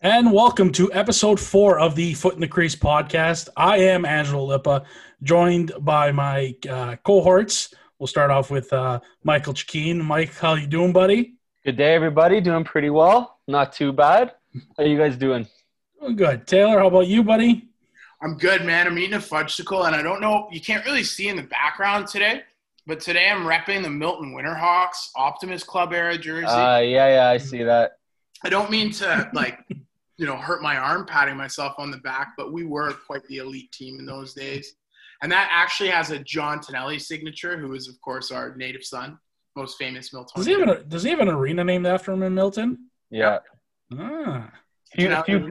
And welcome to episode four of the Foot in the Crease podcast. I am Angelo Lippa, joined by my uh, cohorts. We'll start off with uh, Michael Chikeen. Mike, how you doing, buddy? Good day, everybody. Doing pretty well. Not too bad. How you guys doing? Doing good. Taylor, how about you, buddy? I'm good, man. I'm eating a fudgesicle, and I don't know. You can't really see in the background today, but today I'm repping the Milton Winterhawks Optimist Club era jersey. Uh, yeah, yeah, I see that. I don't mean to like, you know, hurt my arm patting myself on the back, but we were quite the elite team in those days. And that actually has a John Tonelli signature, who is, of course, our native son, most famous Milton. Does he have, a, does he have an arena named after him in Milton? Yeah. Ah. Few, few,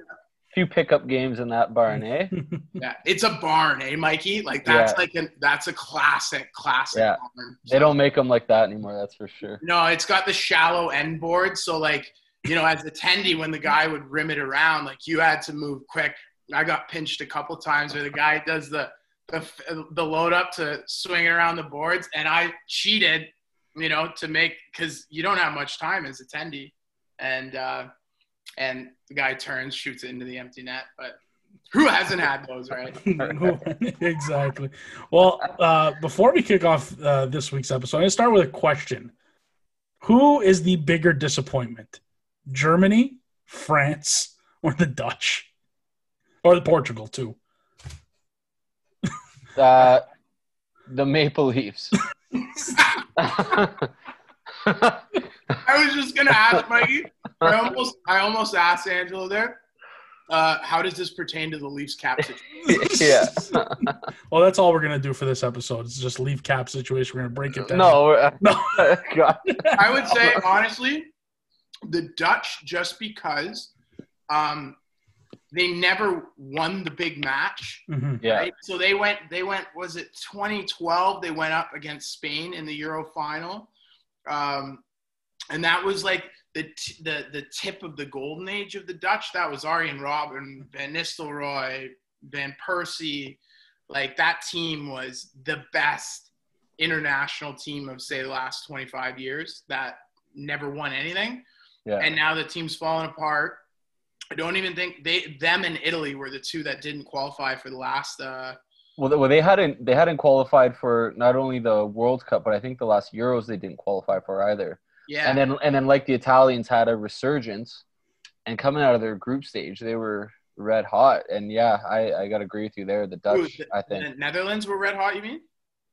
few pickup games in that barn, eh? yeah, it's a barn, eh, Mikey? Like that's Yeah. like an that's a classic, classic Yeah. barn. They don't make them like that anymore, that's for sure. No, it's got the shallow end board. So like, you know, as a tendy, when the guy would rim it around, like you had to move quick. I got pinched a couple times where the guy does the the, the load up to swing around the boards, and I cheated, you know, to make because you don't have much time as a tendy, and uh, and the guy turns, shoots it into the empty net, but. Who hasn't had those, right? exactly. Well, uh, before we kick off uh, this week's episode, I'm going to start with a question. Who is the bigger disappointment? Germany, France, or the Dutch? Or the Portugal, too? Uh, the Maple Leafs. I was just gonna ask Mikey. I almost, I almost asked Angela there. Uh, how does this pertain to the Leafs cap situation? yeah. Well, that's all we're going to do for this episode. It's just leave cap situation. We're going to break it down. No. we're- No. God. I would say honestly, the Dutch just because um, they never won the big match. Mhm. Yeah. Right? So they went. They went. Was it 2012? They went up against Spain in the Euro final, um, and that was like the, t- the the tip of the golden age of the Dutch. That was Arjen Robben, Van Nistelrooy, Van Persie. Like that team was the best international team of say the last 25 years that never won anything. Yeah. And now the team's falling apart. I don't even think they them and Italy were the two that didn't qualify for the last uh Well, they- well, they hadn't they hadn't qualified for not only the World Cup, but I think the last Euros they didn't qualify for either. yeah. And then and then like the Italians had a resurgence, and coming out of their group stage, they were red hot. And yeah, I I gotta agree with you there. The Dutch, the- I think, the Netherlands were red hot, you mean?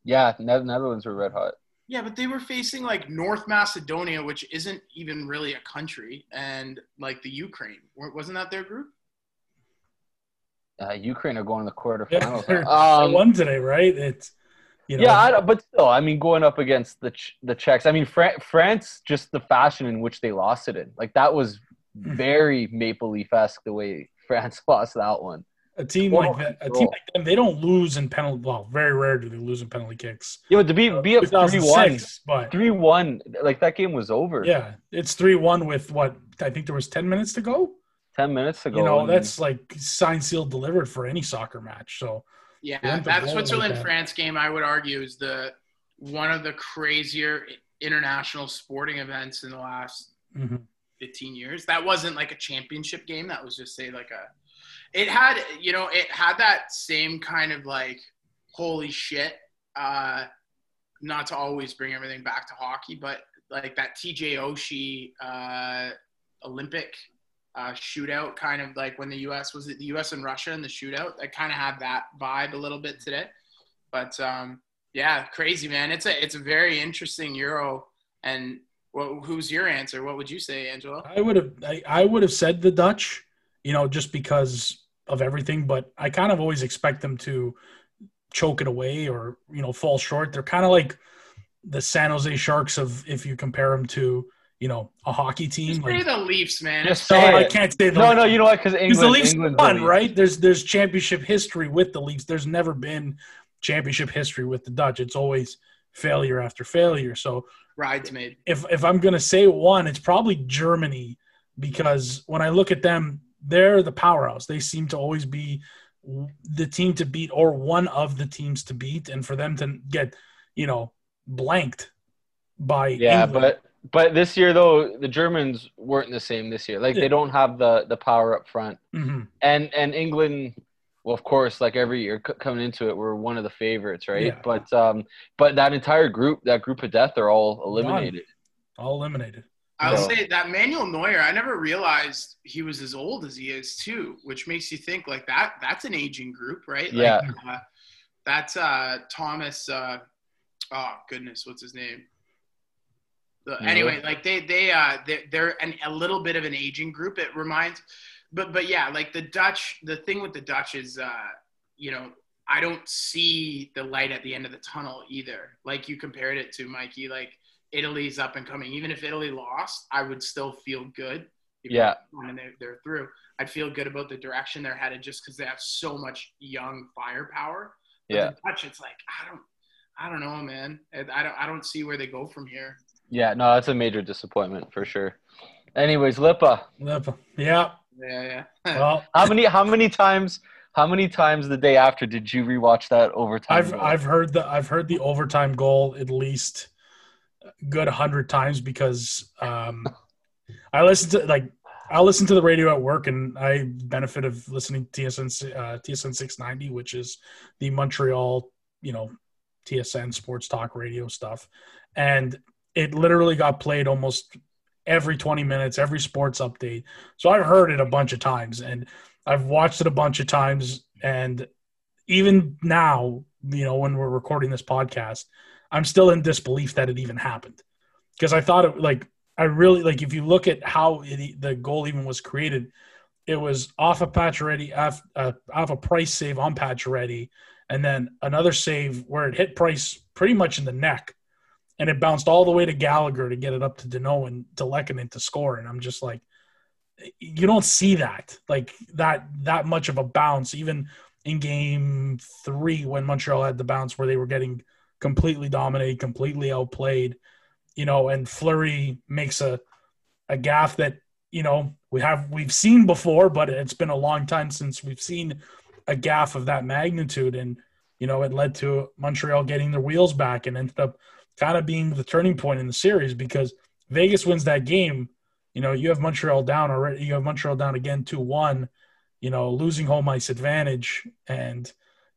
yeah, Ne- Netherlands were red hot. Yeah, but they were facing like North Macedonia, which isn't even really a country, and like the Ukraine. Wasn't that their group? Uh, Ukraine are going to the Yeah, quarterfinals. they're- they um, won today, right? It's you know, yeah, I, but still, I mean, going up against the Ch- the Czechs. I mean, Fran- France, just the fashion in which they lost it in, like that was Hmm. very Maple Leaf esque the way France lost that one. A team total like that, a team like them, they don't lose in penalty. Well, very rare do they lose in penalty kicks. Yeah, but to be be up three one, but three one, like that game was over. yeah, it's three one with what I think there was ten minutes to go. ten minutes ago. You know, and- that's like sign sealed, delivered for any soccer match. So Yeah, They went to that blow like Switzerland. France game, I would argue, is the one of the crazier international sporting events in the last mhm. 15 years. That wasn't like a championship game. That was just say like a. It had you know it had that same kind of like holy shit. Uh, not to always bring everything back to hockey, but like that TJ Oshie uh, Olympic uh, shootout, kind of like when the U.S. was it the U.S. and Russia in the shootout. I kind of had that vibe a little bit today, but um, yeah, crazy man. It's a it's a very interesting Euro. And well, who's your answer? What would you say, angela I would have I, I would have said the Dutch, you know, just because of everything. But I kind of always expect them to choke it away or you know fall short. They're kind of like the San Jose Sharks of if you compare them to you know a hockey team. Just say Like, the Leafs, man. Just no, I can't say the no, no. You know what? Because because England, the Leafs England's won, the Leafs. right? There's there's championship history with the Leafs. There's never been championship history with the Dutch. It's always failure after failure. So Bridesmaid. if if I'm gonna say one, it's probably Germany because when I look at them, they're the powerhouse. They seem to always be the team to beat or one of the teams to beat, and for them to get you know blanked by Yeah, England, but But this year, though, the Germans weren't the same this year. Like Yeah. they don't have the the power up front, hmm and and England, well, of course, like every year c- coming into it, we're one of the favorites, right? Yeah. But um, but that entire group, that group of death, are all eliminated. All eliminated. I'll So- say that Manuel Neuer, I never realized he was as old as he is too, which makes you think like that. That's an aging group, right? Like, Yeah. Uh, that's uh, Thomas. Uh, oh goodness, what's his name? The, Mueller? anyway, like they they uh they're, they're an, a little bit of an aging group. It reminds, but but yeah, like the Dutch. The thing with the Dutch is, uh, you know, I don't see the light at the end of the tunnel either. Like you compared it to Mikey, like Italy's up and coming. Even if Italy lost, I would still feel good. Yeah. and they're, they're through. I'd feel good about the direction they're headed just because they have so much young firepower. But Yeah, the Dutch, it's like I don't, I don't know, man. I I don't, I don't see where they go from here. yeah. No, that's a major disappointment for sure. Anyways, Lipa, Yep. Yeah. Yeah, yeah. Well, how many how many times how many times the day after did you rewatch that overtime? I've goal? I've heard the I've heard the overtime goal at least a good hundred times because um, I listen to like I listen to the radio at work and I benefit of listening to TSN uh, TSN six ninety, which is the Montreal you know TSN sports talk radio stuff, and it literally got played almost every 20 minutes, every sports update. So I've heard it a bunch of times and I've watched it a bunch of times. And even now, you know, when we're recording this podcast, I'm still in disbelief that it even happened because I thought it like, I really like if you look at how it, the goal even was created, it was off of Pacioretty, off, uh, off a price save on Pacioretty, and then another save where it hit Price pretty much in the neck, and it bounced all the way to Gallagher to get it up to Danault and to Lehkonen to score. And I'm just like, you don't see that like that that much of a bounce even in game three when Montreal had the bounce where they were getting completely dominated, completely outplayed, you know, and Fleury makes a a gaff that you know we have we've seen before, but it's been a long time since we've seen a gaff of that magnitude, and you know it led to Montreal getting their wheels back and ended up kind of being the turning point in the series because Vegas wins that game. You know, you have Montreal down already. You have Montreal down again two one. You know, losing home ice advantage, and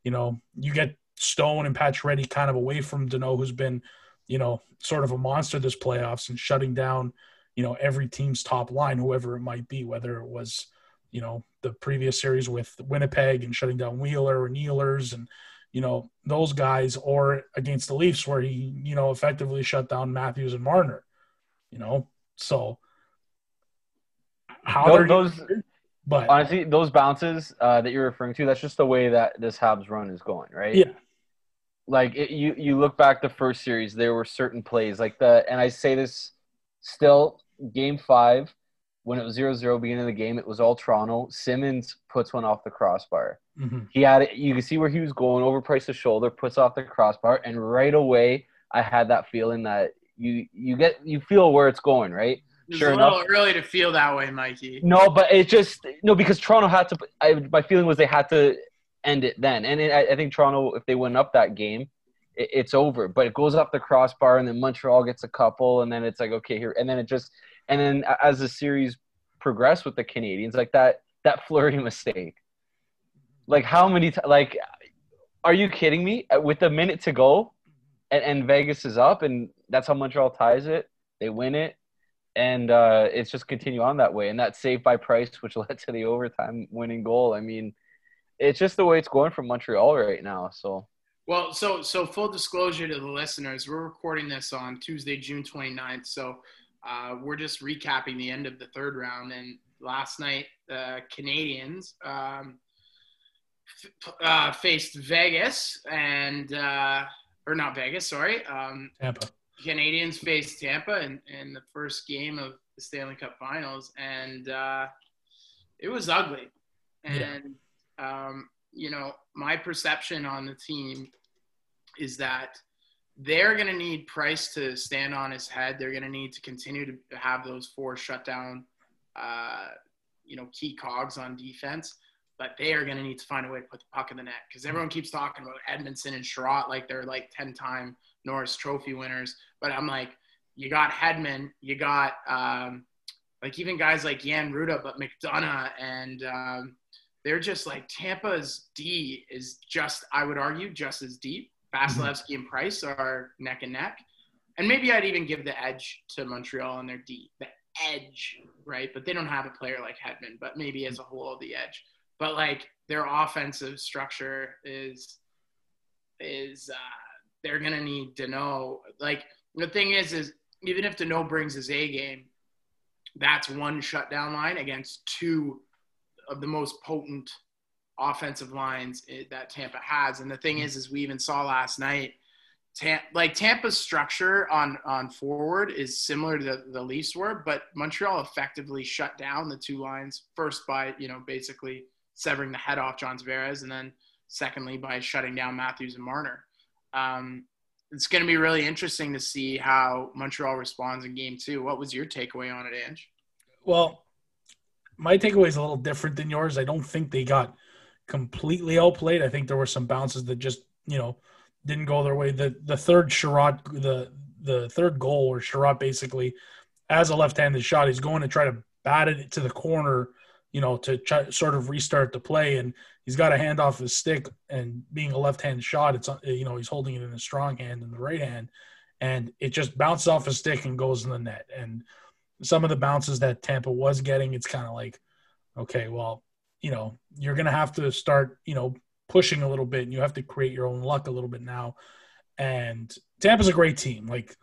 you know you get Stone and Pacioretty kind of away from Danault, who's been, you know, sort of a monster this playoffs and shutting down, you know, every team's top line, whoever it might be, whether it was, you know, the previous series with Winnipeg and shutting down Wheeler or Nealers and, you know, those guys, or against the Leafs where he, you know, effectively shut down Matthews and Marner, you know, so how Tho- they're those but honestly those bounces uh, that you're referring to that's just the way that this Habs run is going, right? yeah, like it, you you look back the first series there were certain plays like the and i say this still game five when it was 0-0 beginning of the game it was all toronto Simmonds puts one off the crossbar mhm. he had it you can see where he was going over price's shoulder puts off the crossbar and right away i had that feeling that you you get you feel where it's going right It's Sure a little enough. early to feel that way, Mikey. no but it just no because toronto had to I, my feeling was they had to end it then and it, I, think toronto if they win up that game it, it's over but it goes off the crossbar and then montreal gets a couple and then it's like okay here and then it just and then as the series progressed with the Canadiens like that that Fleury mistake like how many ti like are you kidding me Uh, with a minute to go and, and vegas is up and that's how montreal ties it they win it and uh, it's just continue on that way. And that save by Price, which led to the overtime winning goal. I mean, it's just the way it's going for Montreal right now. So Well, so so full disclosure to the listeners, we're recording this on Tuesday, June 29th. So uh, we're just recapping the end of the third round. And last night, the Canadiens um, f- uh, faced Vegas and uh, or not Vegas, sorry. Um, Tampa. Canadiens faced Tampa in, in the first game of the Stanley Cup Finals, and uh, it was ugly. And um, you know, my perception on the team is that they're going to need Price to stand on his head. They're going to need to continue to have those four shutdown, uh, you know, key cogs on defense. But they are going to need to find a way to put the puck in the net because everyone keeps talking about Edmundson and Chiarot like they're like ten-time Norris Trophy winners. But I'm like, you got Hedman, you got um, like even guys like Jan Rutta, but McDonagh and um, they're just like Tampa's D is just, I would argue, just as deep. Vasilevskiy and Price are neck and neck. And maybe I'd even give the edge to Montreal and their D. The edge, right? But they don't have a player like Hedman, but maybe as a whole, the edge. But like their offensive structure is is uh, they're gonna need Danault. Like the thing is, is even if Danault brings his A game, that's one shutdown line against two of the most potent offensive lines that Tampa has. And the thing is, is we even saw last night, like Tampa's structure on on forward is similar to the, the Leafs were, but Montreal effectively shut down the two lines first by you know basically severing the head off John Tavares, and then secondly by shutting down Matthews and Marner. Um, it's going to be really interesting to see how Montreal responds in game two. What was your takeaway on it, Ange? Well, my takeaway is a little different than yours. I don't think they got completely outplayed. I think there were some bounces that just, you know, didn't go their way. The the third Chiarot, the the third goal where Chiarot basically, as a left-handed shot, he's going to try to bat it to the corner, you know, to try, sort of restart the play, and he's got a hand off his stick. And being a left-handed shot, it's you know he's holding it in a strong hand in the right hand, and it just bounces off his stick and goes in the net. And some of the bounces that Tampa was getting, it's kind of like, okay, well, you know, you're going to have to start, you know, pushing a little bit and you have to create your own luck a little bit now. And Tampa's a great team. Like,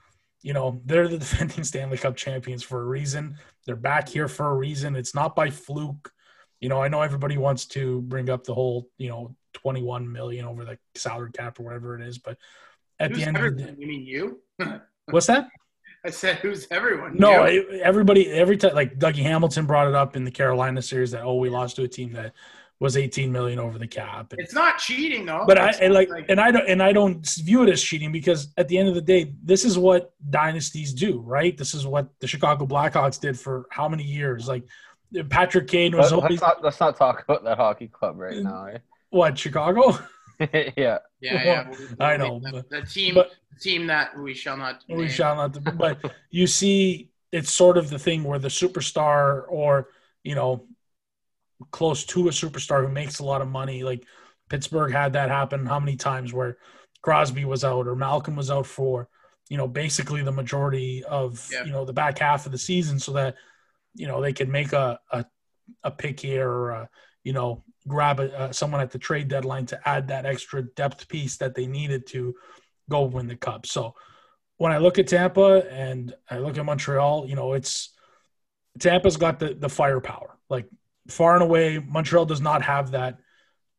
you know, they're the defending Stanley Cup champions for a reason. They're back here for a reason. It's not by fluke. You know, I know everybody wants to bring up the whole, you know, 21 million over the salary cap or whatever it is, but at Who's the end of the day, you mean you? what's that? I said, who's everyone? No, You? everybody, every time, like Dougie Hamilton brought it up in the Carolina series that oh, we lost to a team that was 18 million over the cap. And- it's not cheating though. but I It's and like, and I don't, and I don't view it as cheating because at the end of the day, this is what dynasties do, right? This is what the Chicago Blackhawks did for how many years? Like Patrick Kane was Let- always Let's not, let's not talk about that hockey club right now. what Chicago. eh? yeah. Yeah, yeah. I know, The, the team, but- team that we shall not. we name. shall not. But you see, it's sort of the thing where the superstar, or you know, close to a superstar who makes a lot of money, like Pittsburgh had that happen. How many times where Crosby was out or Malkin was out for, you know, basically the majority of Yeah. you know the back half of the season, so that you know they could make a a, a pick here or a, you know grab a, uh, someone at the trade deadline to add that extra depth piece that they needed to go win the cup. So when I look at Tampa and I look at Montreal, you know, it's Tampa's got the the firepower. Like far and away, Montreal does not have that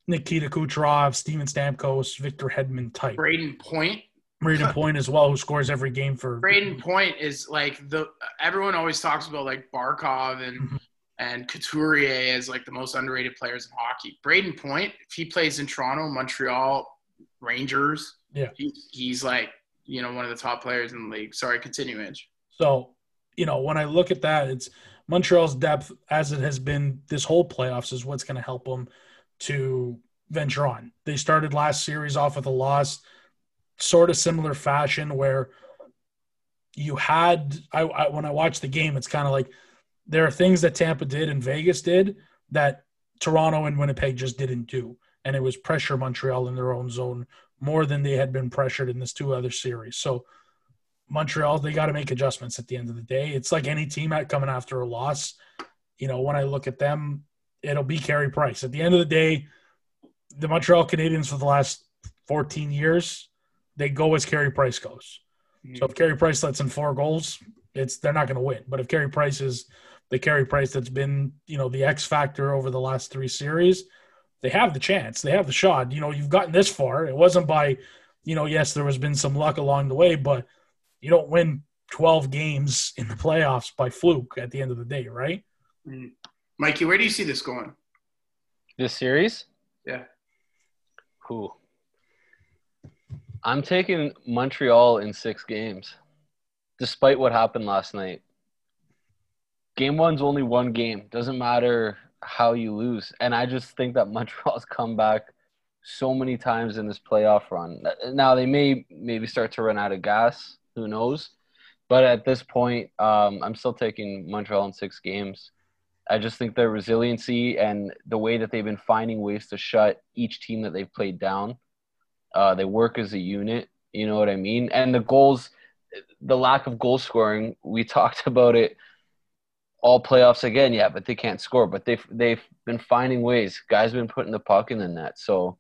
Nikita Kucherov, Steven Stamkos, Victor Hedman type. Brayden Point. Brayden Point as well, who scores every game for Brayden Point is like the everyone always talks about like Barkov and Mhm. And Couturier as like the most underrated players in hockey. Brayden Point, if he plays in Toronto, Montreal, Rangers, Yeah. he, he's like you know one of the top players in the league. Sorry, continue, Edge. So, you know, when I look at that, it's Montreal's depth as it has been this whole playoffs is what's going to help them to venture on. They started last series off with a loss, sort of similar fashion where you had I, I when I watched the game, it's kind of like there are things that Tampa did and Vegas did that Toronto and Winnipeg just didn't do, and it was pressure Montreal in their own zone more than they had been pressured in this two other series. So Montreal, they got to make adjustments at the end of the day. It's like any team at coming after a loss. You know, when I look at them, it'll be Carey Price. At the end of the day, the Montreal Canadiens for the last 14 years, they go as Carey Price goes. So if mm. Carey Price lets in four goals, it's they're not going to win. But if Carey Price is the Carey Price that's been, you know, the X factor over the last three series, they have the chance. They have the shot. You know, you've gotten this far. It wasn't by, you know, yes, there has been some luck along the way, but you don't win 12 games in the playoffs by fluke at the end of the day, right? Mm. Mikey, where do you see this going? This series? Yeah. Who? I'm taking Montreal in six games, despite what happened last night. Game one's only one game. Doesn't matter how you lose. And I just think that Montreal's come back so many times in this playoff run. Now they may maybe start to run out of gas. Who knows? But at this point, um, I'm still taking Montreal in six games. I just think their resiliency and the way that they've been finding ways to shut each team that they've played down. Uh, they work as a unit. You know what I mean? And the goals, the lack of goal scoring, we talked about it all playoffs again. Yeah, but they can't score. But they've they've been finding ways. Guys been putting the puck in the net. So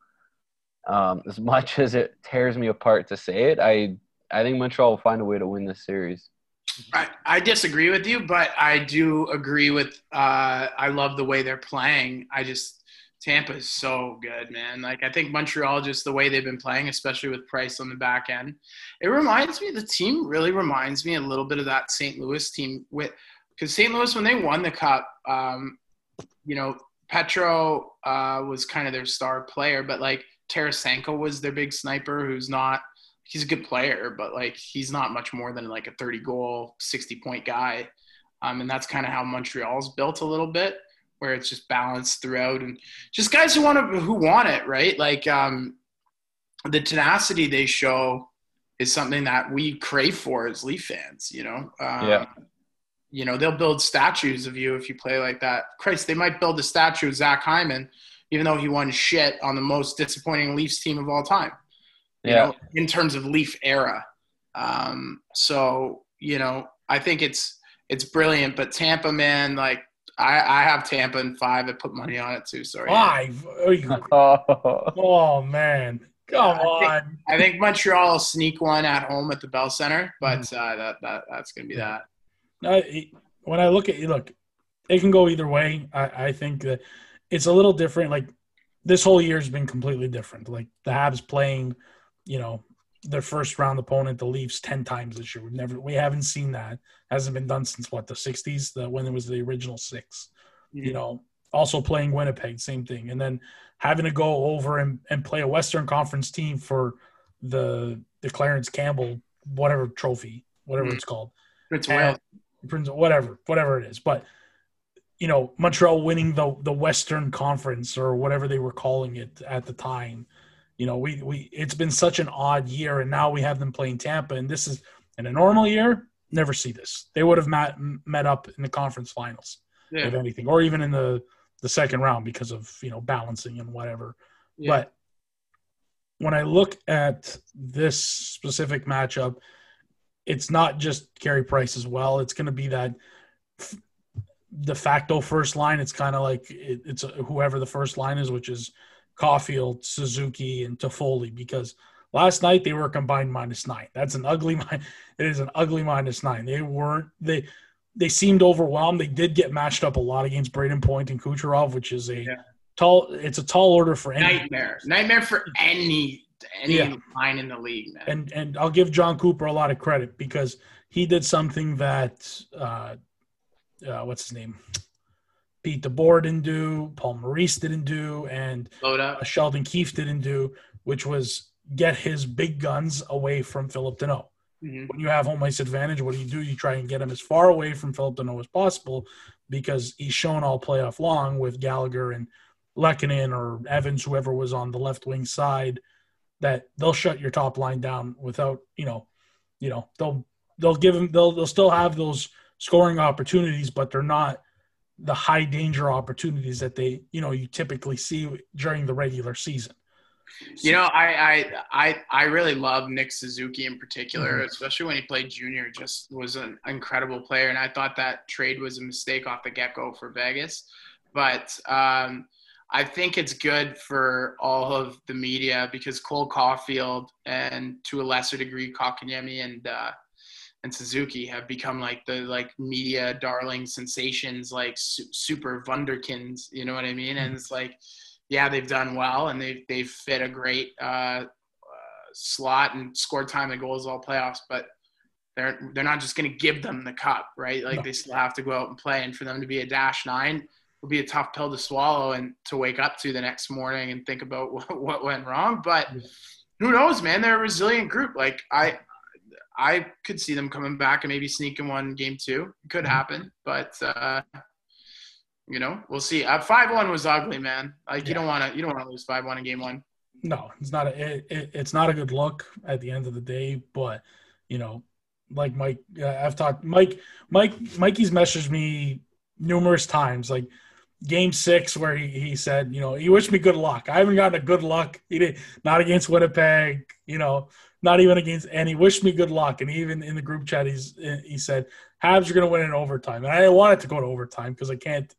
um, as much as it tears me apart to say it, I I think Montreal will find a way to win this series. I, I disagree with you, but I do agree with. Uh, I love the way they're playing. I just Tampa is so good, man. Like I think Montreal, just the way they've been playing, especially with Price on the back end, it reminds me. The team really reminds me a little bit of that St. Louis team with because St. Louis when they won the cup, um, you know, Petro uh, was kind of their star player, but like Tarasenko was their big sniper, who's not he's a good player, but like he's not much more than like a 30 goal, 60 point guy. Um, and that's kind of how Montreal's built a little bit, where it's just balanced throughout and just guys who want to who want it, right? Like um, the tenacity they show is something that we crave for as Leaf fans. You know, um, Yeah. You know, they'll build statues of you if you play like that. Christ, they might build a statue of Zach Hyman, even though he won shit on the most disappointing Leafs team of all time you Yeah. know, in terms of Leaf era. Um, so you know, I think it's it's brilliant. But Tampa, man, like I, I have Tampa in five. I put money on it too. Sorry. Five. Oh, Oh man, come I think- on. I think Montreal will sneak one at home at the Bell Center, but uh, that that that's gonna be that. I, when I look at you, look, it can go either way. I, I think that it's a little different. Like this whole year has been completely different. Like the Habs playing, you know, their first round opponent, the Leafs, ten times this year. We've never, we haven't seen that. Hasn't been done since what the '60s, the when it was the original six. You know, also playing Winnipeg, same thing, and then having to go over and, and play a Western Conference team for the the Clarence Campbell whatever trophy, whatever Mhm. it's called. Prince And- Wales. Prince, whatever, whatever it is. But you know, Montreal winning the the Western Conference or whatever they were calling it at the time. You know, we we it's been such an odd year, and now we have them playing Tampa, and this is in a normal year. Never see this. They would have met met up in the conference finals, Yeah. if anything, or even in the the second round because of you know balancing and whatever. Yeah. But when I look at this specific matchup, it's not just Carey Price as well. It's going to be that f- de facto first line. It's kind of like it, it's whoever the first line is, which is Caufield, Suzuki, and Toffoli. Because last night they were combined minus nine. That's an ugly. It is an ugly minus nine. They weren't they. They seemed overwhelmed. They did get matched up a lot against Brayden Point and Kucherov, which is a Yeah. tall. It's a tall order for any Nightmare. Nightmare for any any Yeah. line in the league, man. and and I'll give Jon Cooper a lot of credit because he did something that uh, uh, what's his name, Pete DeBoer didn't do, Paul Maurice didn't do, and uh. Sheldon Keefe didn't do, which was get his big guns away from Philip Danault. Mhm. When you have home ice advantage, what do you do? You try and get him as far away from Philip Danault as possible because he's shown all playoff long with Gallagher and Lehkonen or Evans, whoever was on the left wing side, that they'll shut your top line down without, you know, you know, they'll they'll give them they'll they'll still have those scoring opportunities, but they're not the high danger opportunities that they, you know, you typically see during the regular season. You know, I, I I I really love Nick Suzuki in particular, Mhm. especially when he played junior. Just was an incredible player, and I thought that trade was a mistake off the get go for Vegas. But um, I think it's good for all of the media because Cole Caufield and to a lesser degree Kotkaniemi and uh, and Suzuki have become like the like media darling sensations, like su- super wunderkinds. You know what I mean? And it's like yeah, they've done well and they've they've fit a great uh, uh, slot and scored time and goals all playoffs, but they're they're not just going to give them the cup, right? Like they still have to go out and play, and for them to be a dash nine will be a tough pill to swallow and to wake up to the next morning and think about what, what went wrong. But who knows, man? They're a resilient group. Like I. I could see them coming back and maybe sneaking one game two. It could Mhm. happen, but uh, you know, we'll see. Uh, five one was ugly, man. Like you don't want to, you don't want to lose five one in game one. No, it's not a it, it, it's not a good look at the end of the day, but you know, like Mike. Uh, I've talked Mike. Mike. Mikey's messaged me numerous times, like game six, where he, he said, you know, he wished me good luck. I haven't gotten a good luck. He did not against Winnipeg, you know, not even against, and he wished me good luck. And even in the group chat, he's he said, Habs are going to win in overtime. And I didn't want it to go to overtime because I can't,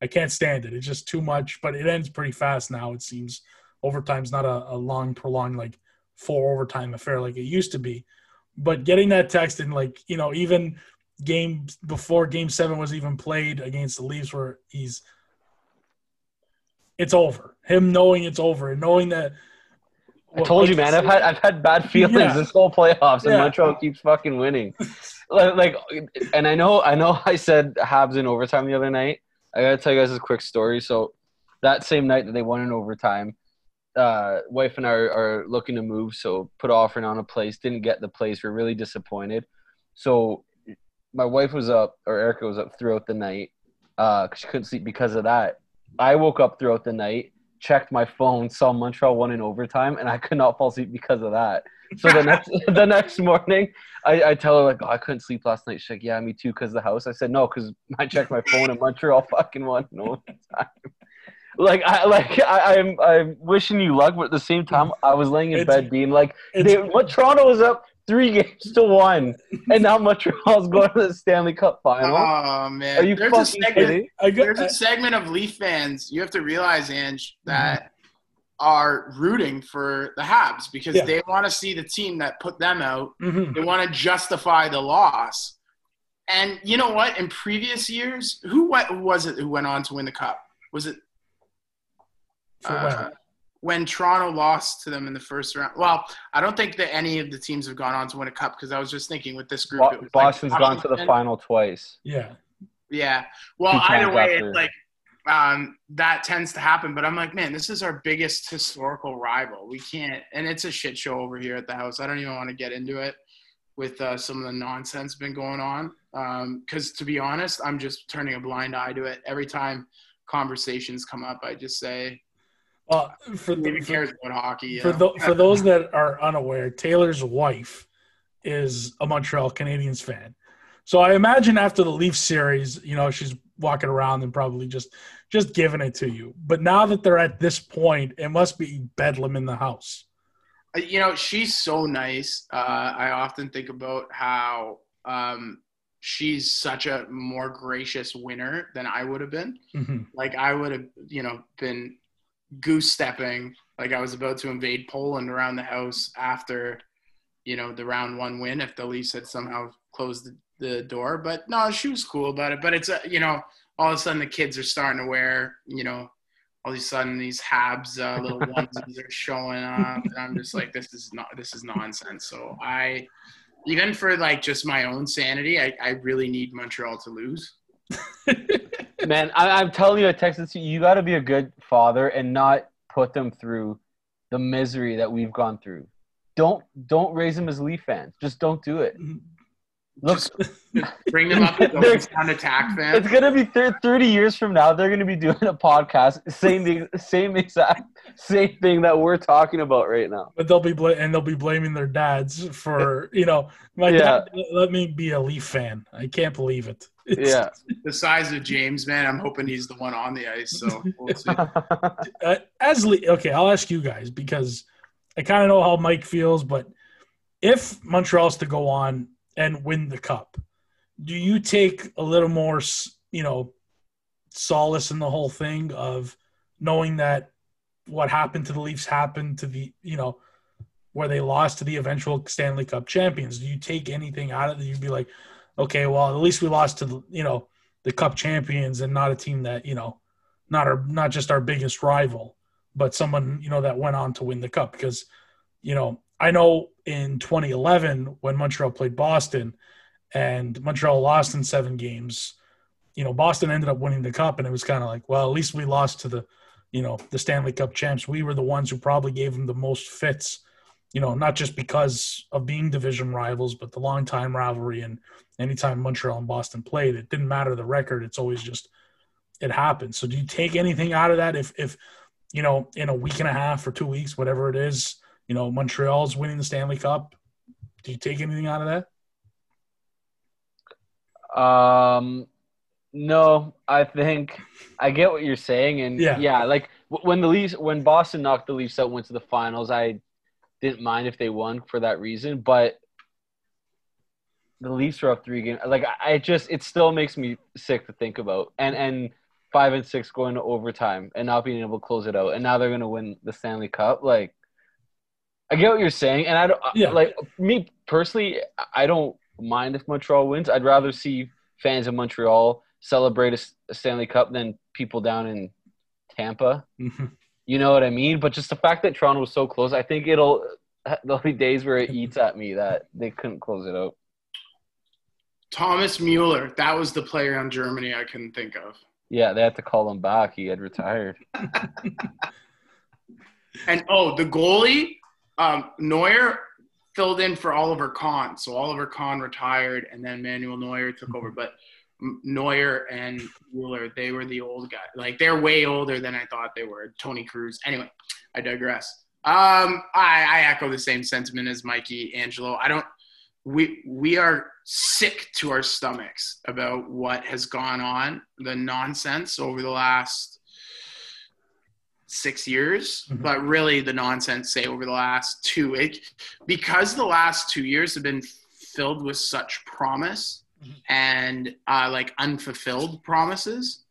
I can't stand it. It's just too much. But it ends pretty fast now. It seems overtime's not a, a long, prolonged like four overtime affair like it used to be. But getting that text and like you know even game before game seven was even played against the Leafs where he's it's over. Him knowing it's over and knowing that I told you, man. I've had I've had bad feelings yeah. this whole playoffs, and yeah. Montreal keeps fucking winning. like, like, and I know, I know. I said Habs in overtime the other night. I gotta tell you guys a quick story. So, that same night that they won in overtime, uh, wife and I are, are, looking to move, so put offering on a place. Didn't get the place. We're really disappointed. So, my wife was up, or Erica was up throughout the night. Uh, cause she couldn't sleep because of that. I woke up throughout the night checked my phone, saw Montreal won in overtime, and I could not fall asleep because of that. So the next the next morning, I, I tell her like, oh, I couldn't sleep last night. She's like, yeah, me too, because the house. I said no, because I checked my phone and Montreal fucking won in overtime. like I like I, am I'm, I'm wishing you luck, but at the same time, I was laying in it's, bed being like, they, what Toronto was up three games to one, and now Montreal's going to the Stanley Cup final. Oh man, are you there's fucking a segment, kidding? There's a segment of Leaf fans you have to realize, Ange, that mm-hmm. are rooting for the Habs because yeah. they want to see the team that put them out. Mm-hmm. They want to justify the loss. And you know what? In previous years, who, went, was it who went on to win the cup? Was it? For uh, when Toronto lost to them in the first round. Well, I don't think that any of the teams have gone on to win a cup because I was just thinking with this group. Boston's like, gone to the final twice. Yeah. Yeah. Well, either way, it's like um, that tends to happen. But I'm like, man, this is our biggest historical rival. We can't, and it's a shit show over here at the house. I don't even want to get into it with uh, some of the nonsense been going on. Because um, to be honest, I'm just turning a blind eye to it every time conversations come up. I just say, well, for the, cares about hockey. For, the, for those that are unaware, Taylor's wife is a Montreal Canadiens fan. So I imagine after the Leaf series, you know, she's walking around and probably just just giving it to you. But now that they're at this point, it must be bedlam in the house. Uh, you know, she's so nice. Uh, I often think about how um, she's such a more gracious winner than I would have been. Mm-hmm. Like I would have, you know, been goose stepping like I was about to invade Poland around the house after, you know, the round one win if the Leafs had somehow closed the, the door. But no, she was cool about it. But it's, a, you know, all of a sudden the kids are starting to wear, you know, all of a sudden these Habs uh, little onesies are showing up. And I'm just like, this is not, this is nonsense. So I, even for like just my own sanity, I, I really need Montreal to lose. Man, I, am telling you, I texted you. You got to be a good father and not put them through the misery that we've gone through. Don't don't raise them as Leaf fans. Just don't do it. Mm-hmm. Look, bring them up as on attack fans. It's gonna be th- thirty years from now. They're gonna be doing a podcast, same same exact same thing that we're talking about right now. But they'll be bl- and they'll be blaming their dads for you know my yeah. dad let me be a Leaf fan. I can't believe it. It's, yeah, the size of James, man. I'm hoping he's the one on the ice. So we'll uh, as Le- okay, I'll ask you guys because I kind of know how Mike feels, but if Montreal's to go on and win the cup, do you take a little more, you know, solace in the whole thing of knowing that what happened to the Leafs happened to the, you know, where they lost to the eventual Stanley Cup champions? Do you take anything out of it? You'd be like, okay, well, at least we lost to the, you know, the cup champions and not a team that, you know, not our, not just our biggest rival, but someone, you know, that went on to win the cup because, you know, I know in 2011 when Montreal played Boston and Montreal lost in seven games, you know, Boston ended up winning the cup and it was kind of like, well, at least we lost to the, you know, the Stanley Cup champs. We were the ones who probably gave them the most fits you know, not just because of being division rivals, but the long time rivalry. And anytime Montreal and Boston played, it didn't matter the record. It's always just it happens. So do you take anything out of that if if you know in a week and a half or two weeks, whatever it is, you know, Montreal's winning the Stanley Cup? Do you take anything out of that? Um, no, I think I get what you're saying, and Yeah. yeah, like when the Leafs, when Boston knocked the Leafs out, went to the finals, I didn't mind if they won for that reason, but the Leafs were up three games. Like I, I just, it still makes me sick to think about, and and five and six going to overtime and not being able to close it out, and now they're gonna win the Stanley Cup, like. I get what you're saying, and I don't Yeah. like me personally. I don't mind if Montreal wins. I'd rather see fans in Montreal celebrate a Stanley Cup than people down in Tampa. You know what I mean? But just the fact that Toronto was so close, I think it'll there'll be days where it eats at me that they couldn't close it out. Thomas Mueller, that was the player on Germany I couldn't think of. Yeah, they had to call him back. He had retired. And oh, the goalie, um, Neuer filled in for Oliver Kahn. So Oliver Kahn retired, and then Manuel Neuer took over. But M- Neuer and Mueller, they were the old guy. Like they're way older than I thought they were. Toni Kroos. Anyway, I digress. Um, I, I echo the same sentiment as Mikey Angelo. I don't. We we are sick to our stomachs about what has gone on, the nonsense over the last six years, Mhm. but really the nonsense say over the last two. It, because the last two years have been filled with such promise Mhm. and uh, like unfulfilled promises.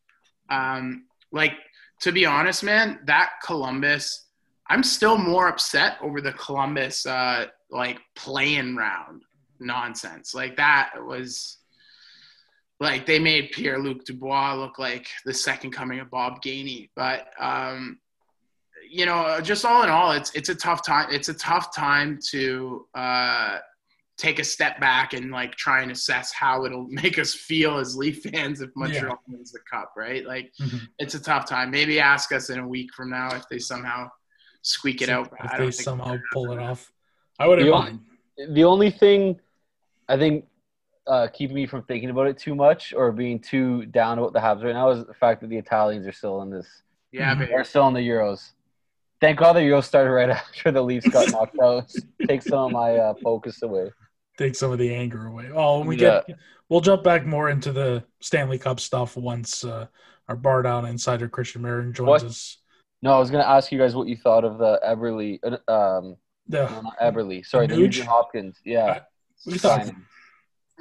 Um, like to be honest, man, that Columbus, I'm still more upset over the Columbus uh, like playing round nonsense. Like that was like they made Pierre Luc Dubois look like the second coming of Bob Gainey. But um, you know, just all in all, it's it's a tough time. It's a tough time to uh, take a step back and like try and assess how it'll make us feel as Leaf fans if Montreal wins the cup. Right? Like Mhm. it's a tough time. Maybe ask us in a week from now if they somehow squeak it So out. but if I they somehow pull it off. I wouldn't The mind. The only thing I think uh, keeping me from thinking about it too much or being too down about the Habs right now is the fact that the Italians are still in this yeah, but are still in the Euros. Thank God the Euros started right after the Leafs got knocked out. Take some of my uh, focus away. Take some of the anger away. Oh, when we Yeah. get we'll jump back more into the Stanley Cup stuff once uh, our Bardown insider Christian Marin joins What? us. No, I was going to ask you guys what you thought of the Everly, uh, um, The, no, not Eberly, sorry, the Nuge? Nugent Hopkins. Yeah. we thought.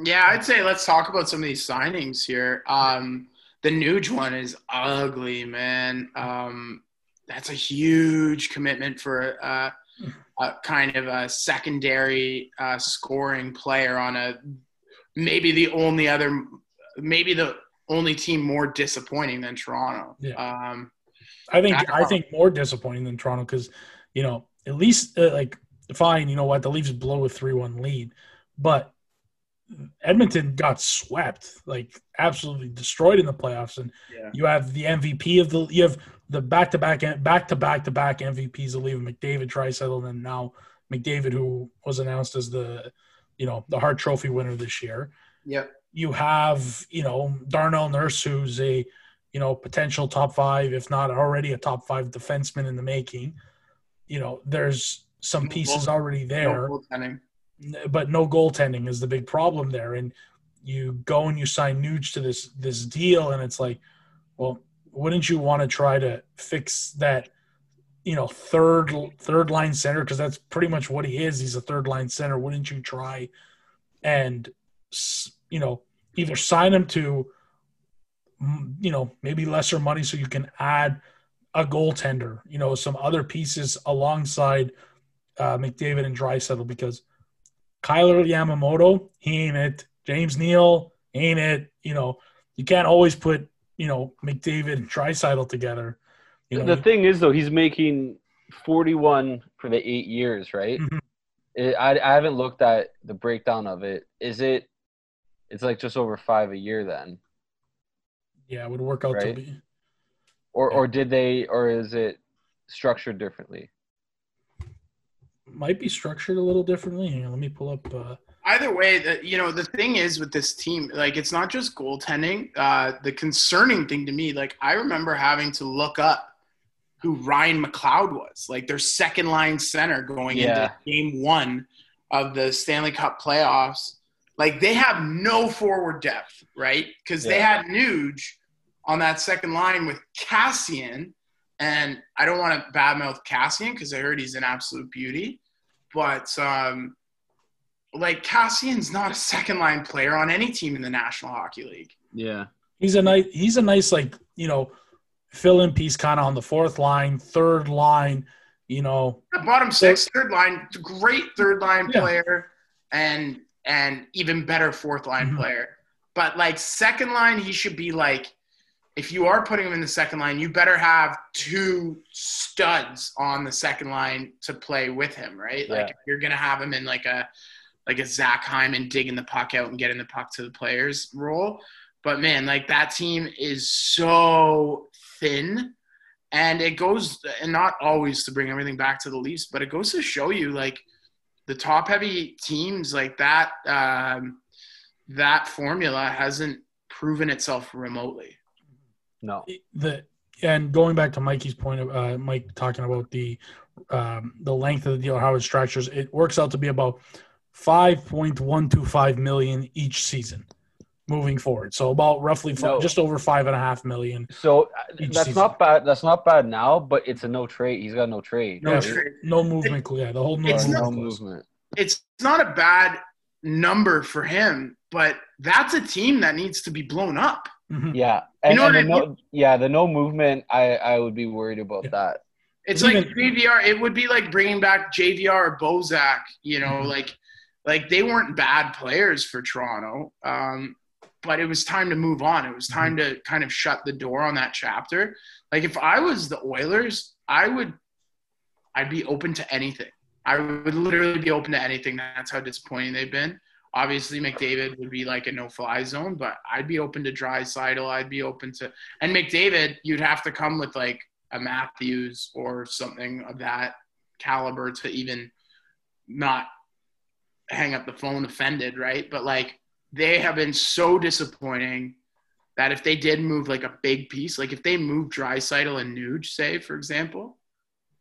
Yeah, I'd say let's talk about some of these signings here. Um, the Nuge one is ugly, man. Um, that's a huge commitment for uh, a kind of a secondary uh, scoring player on a maybe the only other, maybe the only team more disappointing than Toronto. Yeah. Um, I think I I think more disappointing than Toronto because you know at least uh, like fine you know what the Leafs blow a three one lead, but Edmonton got swept like absolutely destroyed in the playoffs and yeah. you have the MVP of the you have the back to back back to back to back MVPs of leaving McDavid, Draisaitl, and now McDavid who was announced as the you know the Hart Trophy winner this year Yep. you have you know Darnell Nurse, who's a you know potential top five, if not already a top five defenseman in the making. You know, there's some pieces already there, No goaltending. but no goaltending is the big problem there. And you go and you sign Nuge to this this deal, and it's like, well, wouldn't you want to try to fix that? You know, third third line center because that's pretty much what he is. He's a third line center. Wouldn't you try and you know either sign him to you know maybe lesser money so you can add a goaltender, you know, some other pieces alongside uh, McDavid and Draisaitl because Kailer Yamamoto, he ain't it. James Neal ain't it. You know, you can't always put you know McDavid and Draisaitl together. You know, the thing is, though, he's making 41 for the eight years, right? Mhm. It, I, I haven't looked at the breakdown of it. Is it? It's like just over five a year then, yeah, it would work out to be. or Yeah. or did they, or is it structured differently? Might be structured a little differently. Hang on, let me pull up. Uh, either way the you know the thing is with this team like it's not just goaltending uh the concerning thing to me like i remember having to look up who ryan mcleod was like their second line center going Yeah. into game one of the stanley cup playoffs like they have no forward depth, right? Because they had Nuge on that second line with Kassian, and I don't want to badmouth Kassian because I heard he's an absolute beauty, but um, like Kassian's not a second line player on any team in the National Hockey League. Yeah. He's a nice. He's a nice like you know, fill in piece kind of on the fourth line, third line. You know, Bottom six, third line, great third line Yeah. player, and and even better fourth line Mhm. player. But like second line, he should be like, if you are putting him in the second line, you better have two studs on the second line to play with him, right? Like Yeah. if you're gonna have him in like a like a Zach Hyman digging the puck out and getting the puck to the players role. But man, like that team is so thin and it goes and not always to bring everything back to the Leafs, but it goes to show you like the top heavy teams like that um, that formula hasn't proven itself remotely. No. the and going back to Mikey's point of uh, Mike talking about the um, the length of the deal, how it structures, it works out to be about five point one two five million each season moving forward. So about roughly fi- No. just over five and a half million. So uh, Each that's season. not bad. That's not bad now, but it's a no trade. He's got no trade. No, right? trade. No movement, yeah. The whole no It's movement no movement. It's not a bad number for him, but that's a team that needs to be blown up. Mhm. Yeah, and, know and what the I no, yeah, the no movement. I I would be worried about Yeah. that. It's Even- like JVR. It would be like bringing back JVR or Bozak. You know, Mhm. like like they weren't bad players for Toronto, um, but it was time to move on. It was time to kind of shut the door on that chapter. Like if I was the Oilers, I would, I'd be open to anything. I would literally be open to anything. That's how disappointing they've been. Obviously, McDavid would be like a no-fly zone, but I'd be open to Dry I'd be open to, and McDavid, you'd have to come with like a Matthews or something of that caliber to even not hang up the phone offended, right? But like they have been so disappointing that if they did move like a big piece, like if they moved Draisaitl and Nuge, say for example,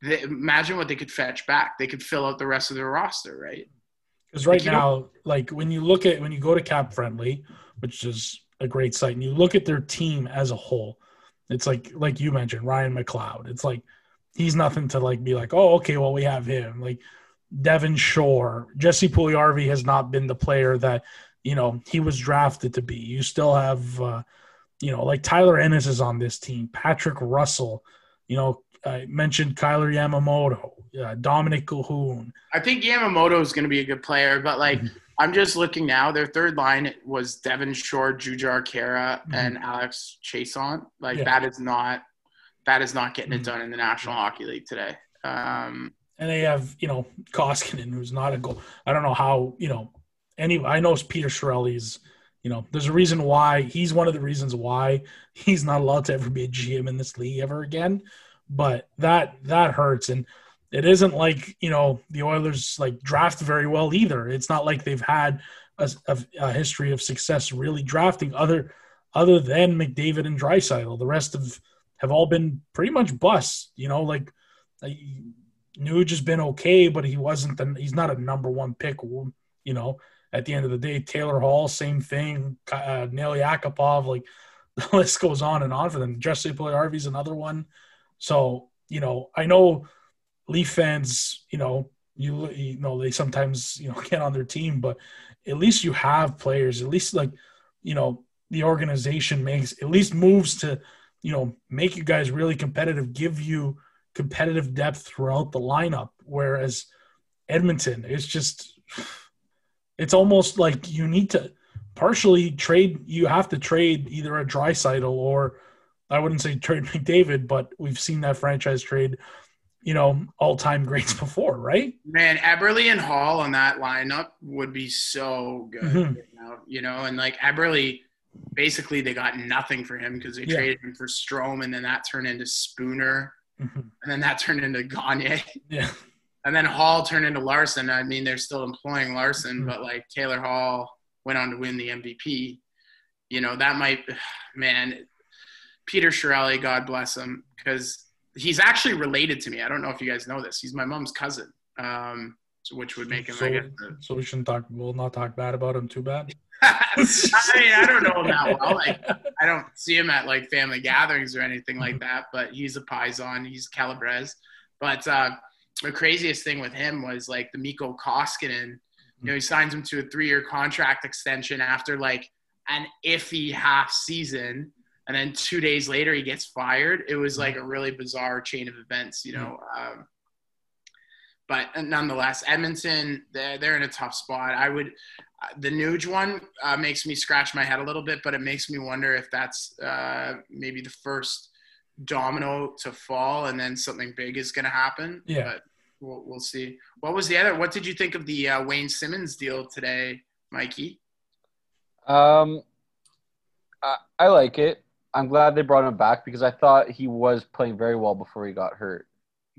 they, imagine what they could fetch back. They could fill out the rest of their roster, right? Because right Like, now, like when you look at when you go to Cap Friendly, which is a great site, and you look at their team as a whole, it's like like you mentioned Ryan McLeod. It's like he's nothing to like be like, oh, okay, well we have him. Like Devin Shore, Jesse Puljujarvi has not been the player that you know he was drafted to be. You still have, uh, you know, like Tyler Ennis is on this team, Patrick Russell. You know, I mentioned Kailer Yamamoto, uh, Dominik Kahun. I think Yamamoto is going to be a good player, but like I'm just looking now. Their third line was Devin Shore, Jujhar Khaira, Mhm. and Alex Chiasson. Like Yeah. that is not that is not getting it Mhm. done in the National Hockey League today. Um, and they have you know Koskinen, who's not a goal. I don't know how you know any. I know Peter Chiarelli's. You know, there's a reason why he's one of the reasons why he's not allowed to ever be a GM in this league ever again. But that that hurts, and it isn't like you know the Oilers like draft very well either. It's not like they've had a, a, a history of success really drafting other other than McDavid and Draisaitl. The rest of have all been pretty much busts. You know, like. like Nuge has been okay, but he wasn't. The, he's not a number one pick. You know, at the end of the day, Taylor Hall, same thing. Uh, Nail Yakupov, like the list goes on and on for them. Jesse Puljujarvi's another one. So you know, I know Leaf fans. You know, you you know they sometimes you know get on their team, but at least you have players. At least like you know the organization makes at least moves to you know make you guys really competitive, give you competitive depth throughout the lineup. Whereas Edmonton, it's just it's almost like you need to partially trade. You have to trade either a Draisaitl or I wouldn't say trade McDavid, but we've seen that franchise trade, you know, all time greats before, right? man, Eberle and Hall on that lineup would be so good. Mhm. right now, you know, and like Eberle, basically they got nothing for him because they Yeah. traded him for Strome, and then that turned into Spooner, Mhm. and then that turned into Gagne. Yeah. And then Hall turned into Larsson. I mean, they're still employing Larsson, Mhm. but like Taylor Hall went on to win the MVP. You know, that might, man, Peter Chiarelli, God bless him, because he's actually related to me. I don't know if you guys know this. He's my mom's cousin. Um, so, which would make him, so, I guess. The, so we shouldn't talk. We'll not talk bad about him too bad. I mean, I don't know him that well. Like, I don't see him at like family gatherings or anything like that. But he's a Paisan. He's Calabres. But uh, the craziest thing with him was like the Mikko Koskinen. You know, he signs him to a three-year contract extension after like an iffy half season, and then two days later he gets fired. It was like a really bizarre chain of events. You know. Um, but nonetheless, Edmonton, they're, they're in a tough spot. I would, the Nuge one uh, makes me scratch my head a little bit, but it makes me wonder if that's uh, maybe the first domino to fall, and then something big is going to happen. Yeah. But we'll, we'll see. What was the other? What did you think of the uh, Wayne Simmonds deal today, Mikey? Um, I, I like it. I'm glad they brought him back because I thought he was playing very well before he got hurt.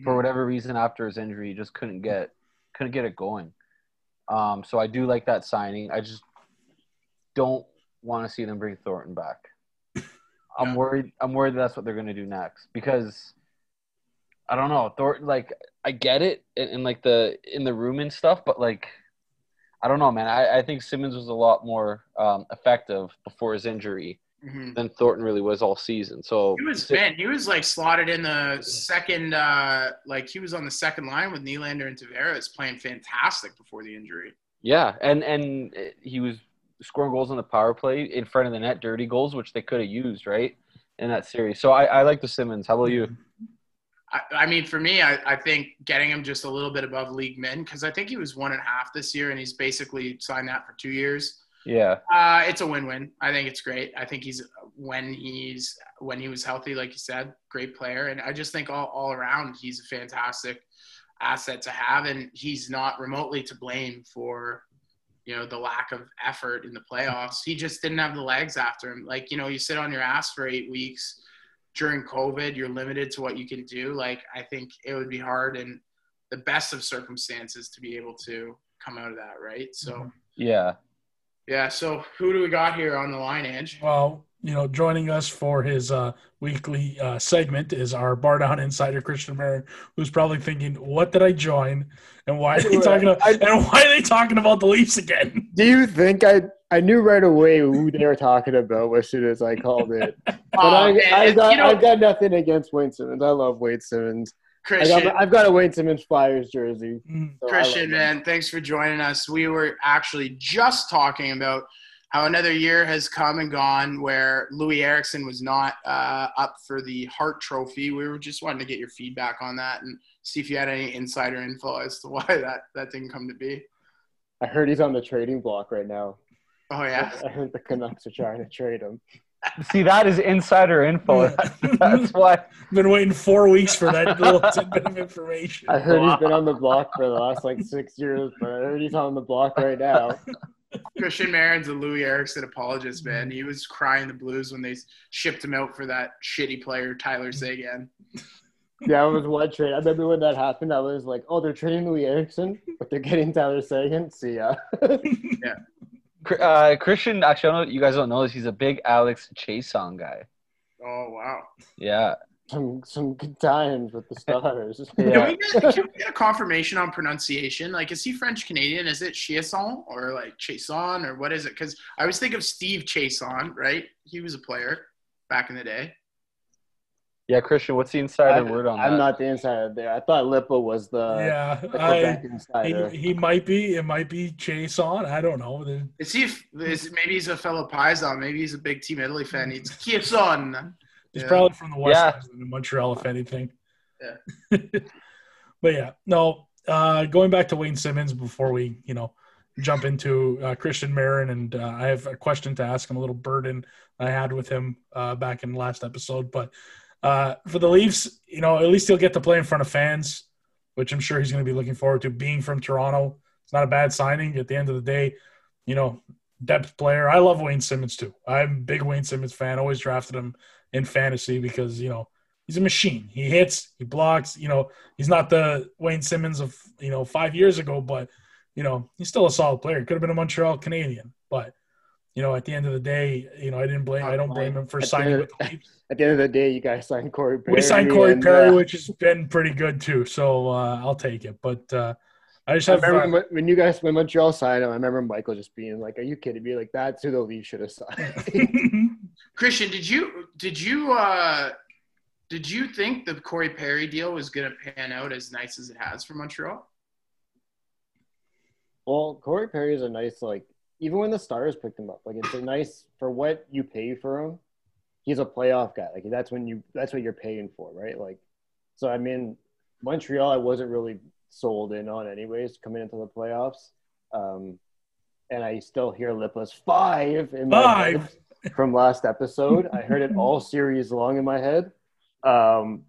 For whatever reason, after his injury, he just couldn't get couldn't get it going. Um, so I do like that signing. I just don't want to see them bring Thornton back. I'm worried. I'm worried that's what they're going to do next because I don't know. Thornton, like I get it in, in like the in the room and stuff, but like I don't know, man. I, I think Simmonds was a lot more um, effective before his injury Mhm. than Thornton really was all season. So He was man. He was like slotted in the second, uh, like he was on the second line with Nylander and Tavares, playing fantastic before the injury. Yeah, and and he was scoring goals on the power play in front of the net, dirty goals, which they could have used right in that series. So I, I like the Simmonds. How about you? I, I mean, for me, I, I think getting him just a little bit above league min because I think he was one and a half this year, and he's basically signed that for two years. Yeah, Uh, it's a win-win. I think it's great. I think he's when he's when he was healthy, like you said, great player, and I just think all, all around he's a fantastic asset to have, and he's not remotely to blame for you know the lack of effort in the playoffs. He just didn't have the legs after him. Like you know, you sit on your ass for eight weeks during COVID, you're limited to what you can do. Like I think it would be hard in the best of circumstances to be able to come out of that, right? So. yeah. Yeah. So who do we got here on the line, Ange? Well, you know, joining us for his uh, weekly uh, segment is our Bardown insider Christian Marin, who's probably thinking, "What did I join? And why are they talking? About, I- and why are they talking about the Leafs again?" Do you think I I knew right away who they were talking about as soon as I called it? But Oh, I, I, got, you know, I've got nothing against Wayne Simmonds. I love Wayne Simmonds. I Christian, got, I've got a Wayne Simmonds Flyers jersey. So Christian, man, thanks for joining us. We were actually just talking about how another year has come and gone where Loui Eriksson was not uh, up for the Hart Trophy. We were just wanting to get your feedback on that and see if you had any insider info as to why that that didn't come to be. I heard he's on the trading block right now. Oh yeah, I heard the Canucks are trying to trade him. See, that is insider info. That's why. I've been waiting four weeks for that little tidbit of information. I heard he's been on the block for the last like six years, but I heard he's on the block right now. Christian Marin's a Loui Eriksson apologist, man. He was crying the blues when they shipped him out for that shitty player Tyler Seguin. Yeah, it was one trade. I remember when that happened. I was like, "Oh, they're trading Loui Eriksson, but they're getting Tyler Seguin." See ya. Uh, Christian, actually, I don't know, you guys don't know this. He's a big Alex Chason guy. Oh wow. Yeah. some some good times with the Stars. Can, Yeah. we get, can we get a confirmation on pronunciation? Like, is he French Canadian? Is it Chiasson or like Chason or what is it? Because I always think of Steve Chason, right? He was a player back in the day. Yeah, Christian, what's the insider I, word on that? I'm not the insider there. I thought Lipa was the, yeah, the I, Quebec he, insider. he might be. It might be Chase on. I don't know. The- Is he? Is, maybe he's a fellow Paisan. Maybe he's a big Team Italy fan. He's Chiasson. He's Yeah. probably from the West Yeah. Coast in Montreal, if anything. Yeah. but yeah, no. Uh, going back to Wayne Simmonds before we, you know, jump into uh, Christian Marin, and uh, I have a question to ask him. A little burden I had with him uh, back in the last episode, but uh, for the Leafs, you know, at least he'll get to play in front of fans, which I'm sure he's going to be looking forward to. Being from Toronto, it's not a bad signing. At the end of the day, you know, depth player. I love Wayne Simmonds too. I'm a big Wayne Simmonds fan. Always drafted him in fantasy because you know he's a machine. He hits, he blocks. You know, he's not the Wayne Simmonds of you know five years ago, but you know he's still a solid player. Could have been a Montreal Canadien, but you know at the end of the day, you know I didn't blame. I don't blame him for At signing end with the Leafs. At the end of the day, you guys signed Corey Perry. We signed Corey and, Perry, uh, which has been pretty good too. So uh, I'll take it. But uh, I just I have remember uh, when, when you guys when Montreal signed him. I remember Michael just being like, "Are you kidding me? Like that's who the Leafs should have signed." Christian, did you did you uh did you think the Corey Perry deal was gonna pan out as nice as it has for Montreal? well, Corey Perry is a nice like. Even when the Stars picked him up, like it's a nice for what you pay for him. He's a playoff guy. Like that's when you that's what you're paying for, right? Like, so I mean, Montreal, I wasn't really sold in on anyways coming into the playoffs. Um, and I still hear Lipless five in my Five. head from last episode. I heard it all series long in my head. Um,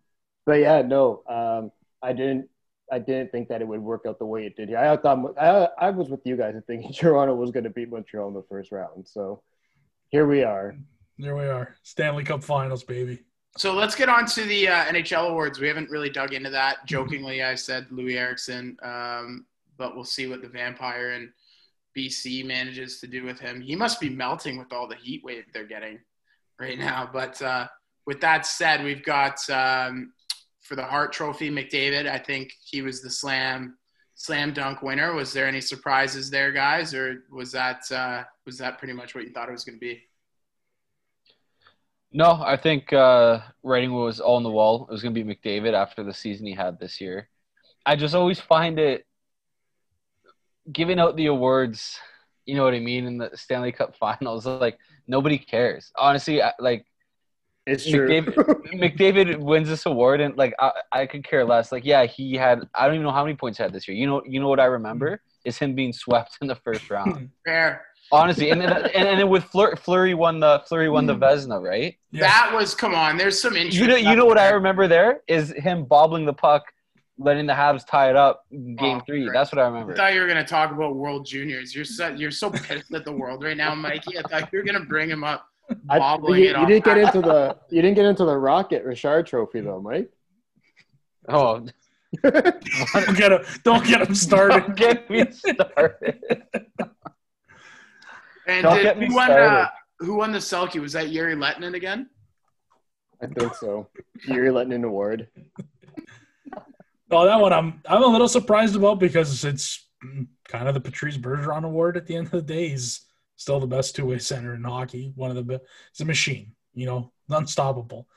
but yeah, no, um, I didn't. I didn't think that it would work out the way it did here. I thought I, I was with you guys thinking Toronto was going to beat Montreal in the first round. So here we are. there we are. Stanley Cup Finals, baby. So let's get on to the uh, NHL awards. We haven't really dug into that. Jokingly, I said Loui Eriksson, um, but we'll see what the vampire in BC manages to do with him. He must be melting with all the heat wave they're getting right now. But uh, with that said, we've got um, for the Hart Trophy, McDavid. I think he was the slam slam dunk winner. Was there any surprises there, guys, or was that uh, was that pretty much what you thought it was going to be? No, I think uh, writing was all on the wall. It was going to be McDavid after the season he had this year. I just always find it giving out the awards. You know what I mean in the Stanley Cup Finals. Like nobody cares. Honestly, I- like It's true. McDavid, McDavid wins this award, and like I, I could care less. Like, yeah, he had. I don't even know how many points he had this year. You know, you know what I remember mm-hmm. is him being swept in the first round. Fair. Honestly, and then, and, and then with Fleur, Fleury won the Fleury won the mm. Vezina, right? Yes. That was come on. There's some interest. You know, you know what I remember there is him bobbling the puck, letting the Habs tie it up. Oh, game Oh, three. great. That's what I remember. I remember. thought you were gonna talk about World Juniors. You're so you're so pissed at the world right now, Mikey. I thought you were gonna bring him up, I, you, it you off. didn't get into the you didn't get into the Rocket Richard Trophy though, Mike. Oh, don't get him. Don't get him started. don't get me started. And Don't did, get me who won? started. Uh, who won the Selke? Was that Jere Lehtinen again? I think so. You're letting an award. Oh, that one I'm I'm a little surprised about because it's kind of the Patrice Bergeron Award at the end of the day. He's still the best two way center in hockey. One of the best. He's a machine. You know, unstoppable.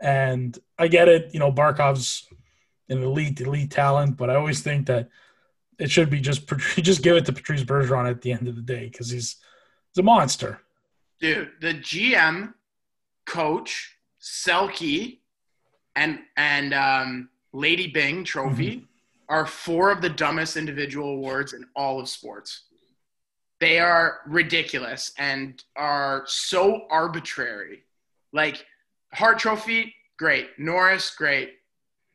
And I get it. You know, Barkov's an elite elite talent, but I always think that it should be just just give it to Patrice Bergeron at the end of the day because he's he's a monster. Dude, the GM, coach, Selke, and and um, Lady Byng Trophy are four of the dumbest individual awards in all of sports. They are ridiculous and are so arbitrary. Like Hart Trophy, great. Norris, great.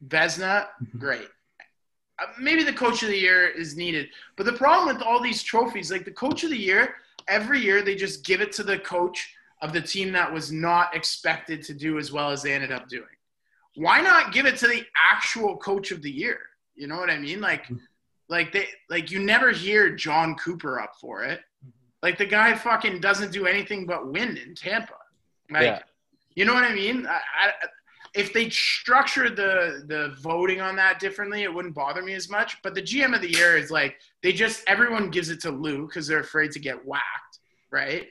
Vezina, great. Uh, maybe the coach of the year is needed. But the problem with all these trophies, like the coach of the year, every year they just give it to the coach of the team that was not expected to do as well as they ended up doing. Why not give it to the actual coach of the year? You know what I mean? Like, like they, like you never hear Jon Cooper up for it. Mm-hmm. Like the guy fucking doesn't do anything but win in Tampa. Like, Yeah. you know what I mean? I, I, if they structured the the voting on that differently, it wouldn't bother me as much. But the GM of the year is like they just everyone gives it to Lou because they're afraid to get whacked, right?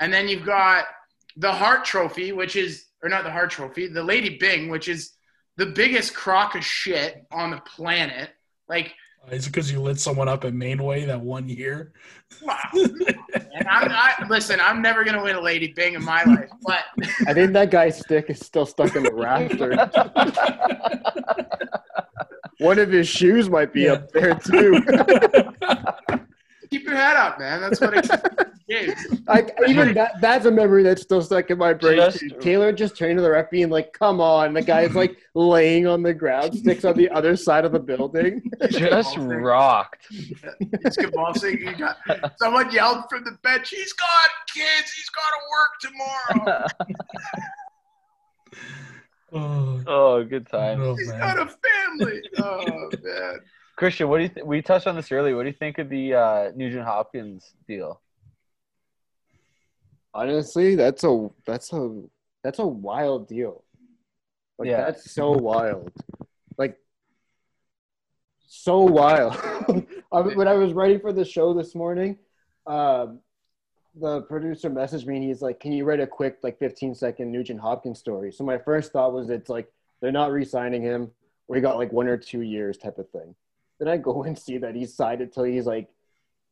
And then you've got the Hart Trophy, which is or not the Hart Trophy, the Lady Byng, which is the biggest crock of shit on the planet. Like, Uh, is it because you lit someone up at Mainway that one year? wow. and I'm not listen. I'm never gonna win a Lady Byng in my life, but I think that guy's stick is still stuck in the rafter. One of his shoes might be Yeah. up there too. keep your head up, man. That's what it is. Like even that that's a memory that's still stuck in my brain. Just- Taylor just turning to the ref being like, come on. The guy's like laying on the ground, sticks on the other side of the building. Just rocked. It's convulsing. You got someone yelled from the bench. He's got kids. He's got to work tomorrow. Oh, Oh, good time. oh, He's man. got a family. Oh man. Christian, what do you th- we touched on this earlier? What do you think of the uh, Nugent Hopkins deal? Honestly, that's a that's a that's a wild deal. Like Yeah. that's so wild. Like so wild. I, when I was writing for the show this morning, um, the producer messaged me and he's like, "Can you write a quick like 15 second Nugent Hopkins story?" So my first thought was it's like they're not re-signing him, or he got like one or two years type of thing. Then I go and see that he's signed until he's like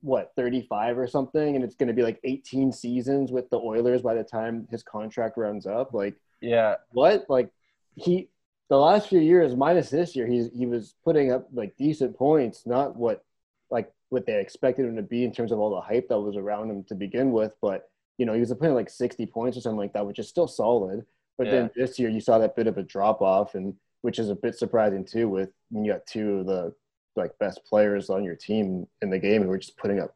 what 35 or something, and it's going to be like 18 seasons with the Oilers by the time his contract runs up. Like Yeah, what? Like he the last few years, minus this year, he's he was putting up like decent points, not what like what they expected him to be in terms of all the hype that was around him to begin with. But you know, he was putting like 60 points or something like that, which is still solid. But then this year, you saw that bit of a drop off, and which is a bit surprising too. With when you got two of the like best players on your team in the game, and we're just putting up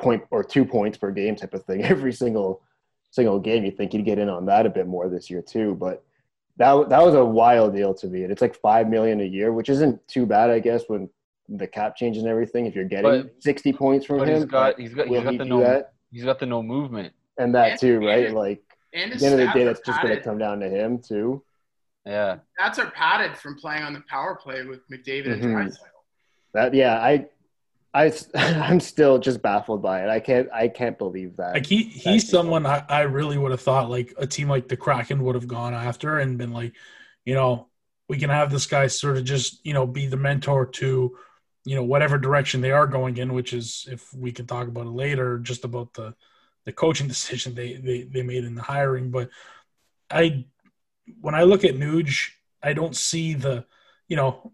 point or two points per game type of thing every single single game. You think he'd get in on that a bit more this year too, but that that was a wild deal to me. And it's like five million a year, which isn't too bad, I guess, when the cap changes and everything. If you're getting But- sixty points from but him, he's got he's got he's will got he the no that? he's got the no movement. And that And- too, right? and- Like And at the end of the day, that's just going to come down to him too. Yeah, that's are padded from playing on the power play with McDavid and Mhm. That yeah, I. I, I'm still just baffled by it. I can't I can't believe that. Like he he's someone I, I really would have thought like a team like the Kraken would have gone after and been like, you know, we can have this guy sort of just, you know, be the mentor to, you know, whatever direction they are going in, which is if we can talk about it later, just about the the coaching decision they they, they made in the hiring. But I when I look at Nuge, I don't see the, you know,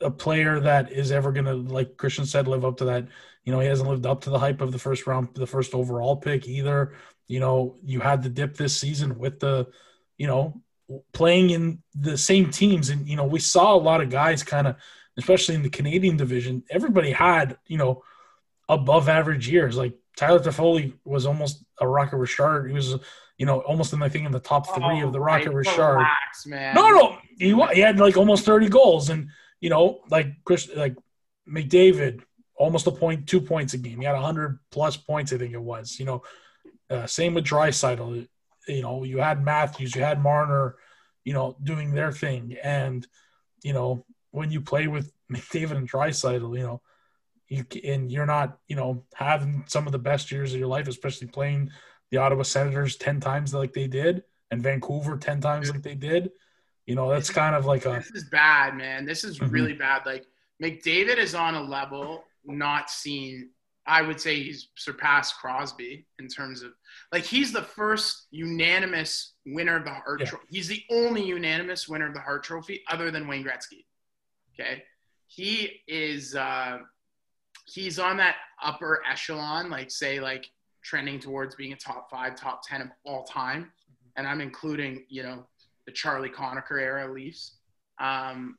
a player that is ever gonna, like Christian said, live up to that you know, he hasn't lived up to the hype of the first round, the first overall pick either. You know, you had the dip this season with the, you know, playing in the same teams. And, you know, we saw a lot of guys kind of, especially in the Canadian division, everybody had, you know, above average years. Like Tyler Toffoli was almost a Rocket Richard. He was, you know, almost in, I think, in the top three of the Oh, Rocket Richard. Relax, man. No, no, he he had like almost thirty goals, and you know, like Chris, like McDavid, almost a point, two points a game. He had hundred plus points, I think it was. You know, uh, same with Draisaitl. You know, you had Matthews, you had Marner, you know, doing their thing, and you know, when you play with McDavid and Draisaitl, you know, you and you're not, you know, having some of the best years of your life, especially playing the Ottawa Senators ten times like they did, and Vancouver ten times like they did. You know, that's kind of like a This is bad, man. This is Mhm. really bad. Like McDavid is on a level not seen. I would say he's surpassed Crosby in terms of like he's the first unanimous winner of the Hart. Yeah. Tro- he's the only unanimous winner of the Hart Trophy other than Wayne Gretzky. Okay, he is. Uh, he's on that upper echelon, like say like trending towards being a top five, top ten of all time, and I'm including you know the Charlie Conacher era Leafs, um,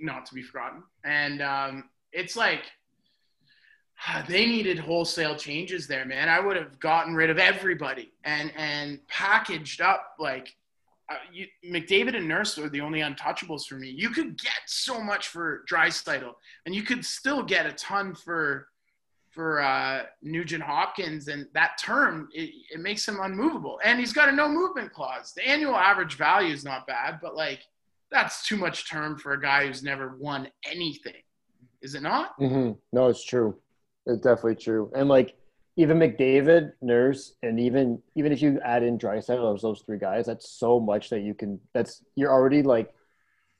not to be forgotten. And um, it's like they needed wholesale changes there, man. I would have gotten rid of everybody and and packaged up like uh, you, McDavid and Nurse are the only untouchables for me. You could get so much for Draisaitl, and you could still get a ton for for uh, Nugent Hopkins, and that term it, it makes him unmovable. And he's got a no movement clause. The annual average value is not bad, but like that's too much term for a guy who's never won anything, is it not? Mm-hmm. No, it's true. It's definitely true. And like even McDavid, Nurse, and even even if you add in Draisaitl those three guys, that's so much that you can. That's you're already like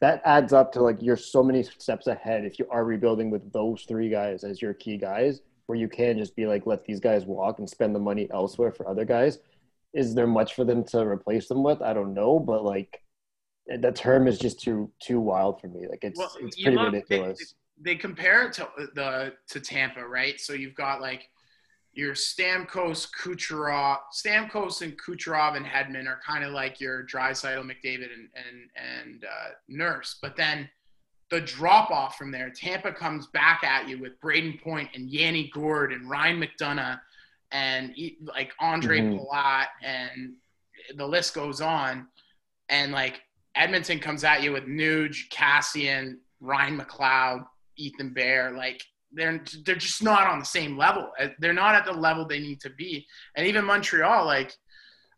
that adds up to like you're so many steps ahead if you are rebuilding with those three guys as your key guys, where you can just be like let these guys walk and spend the money elsewhere for other guys. Is there much for them to replace them with? I don't know, but like the term is just too too wild for me. Like it's Well, it's pretty ridiculous. they compare it to the to Tampa, right? So you've got like your Stamkos, Kucherov, Stamkos and Kucherov and Hedman are kind of like your Draisaitl, McDavid, and and and uh, Nurse. But then the drop off from there, Tampa comes back at you with Brayden Point and Yanni Gourde and Ryan McDonagh and like Ondrej Mhm. Palat and the list goes on. And like Edmonton comes at you with Nuge, Kassian, Ryan McLeod, Ethan Bear. Like they're they're just not on the same level. Uh, They're not at the level they need to be. And even Montreal, like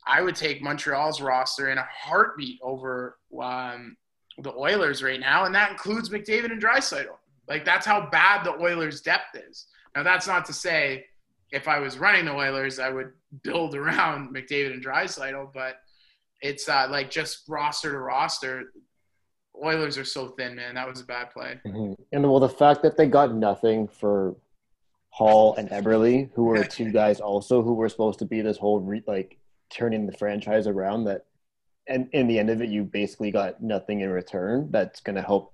I would take Montreal's roster in a heartbeat over um, the Oilers right now, and that includes McDavid and Draisaitl. Like that's how bad the Oilers' depth is. Now that's not to say if I was running the Oilers, I would build around McDavid and Draisaitl, but it's uh, like just roster to roster. Oilers are so thin, man. That was a bad play. Mhm. And well, the fact that they got nothing for Hall and Eberle, who were two guys also who were supposed to be this whole re- like turning the franchise around. That, and in the end of it, you basically got nothing in return. That's going to help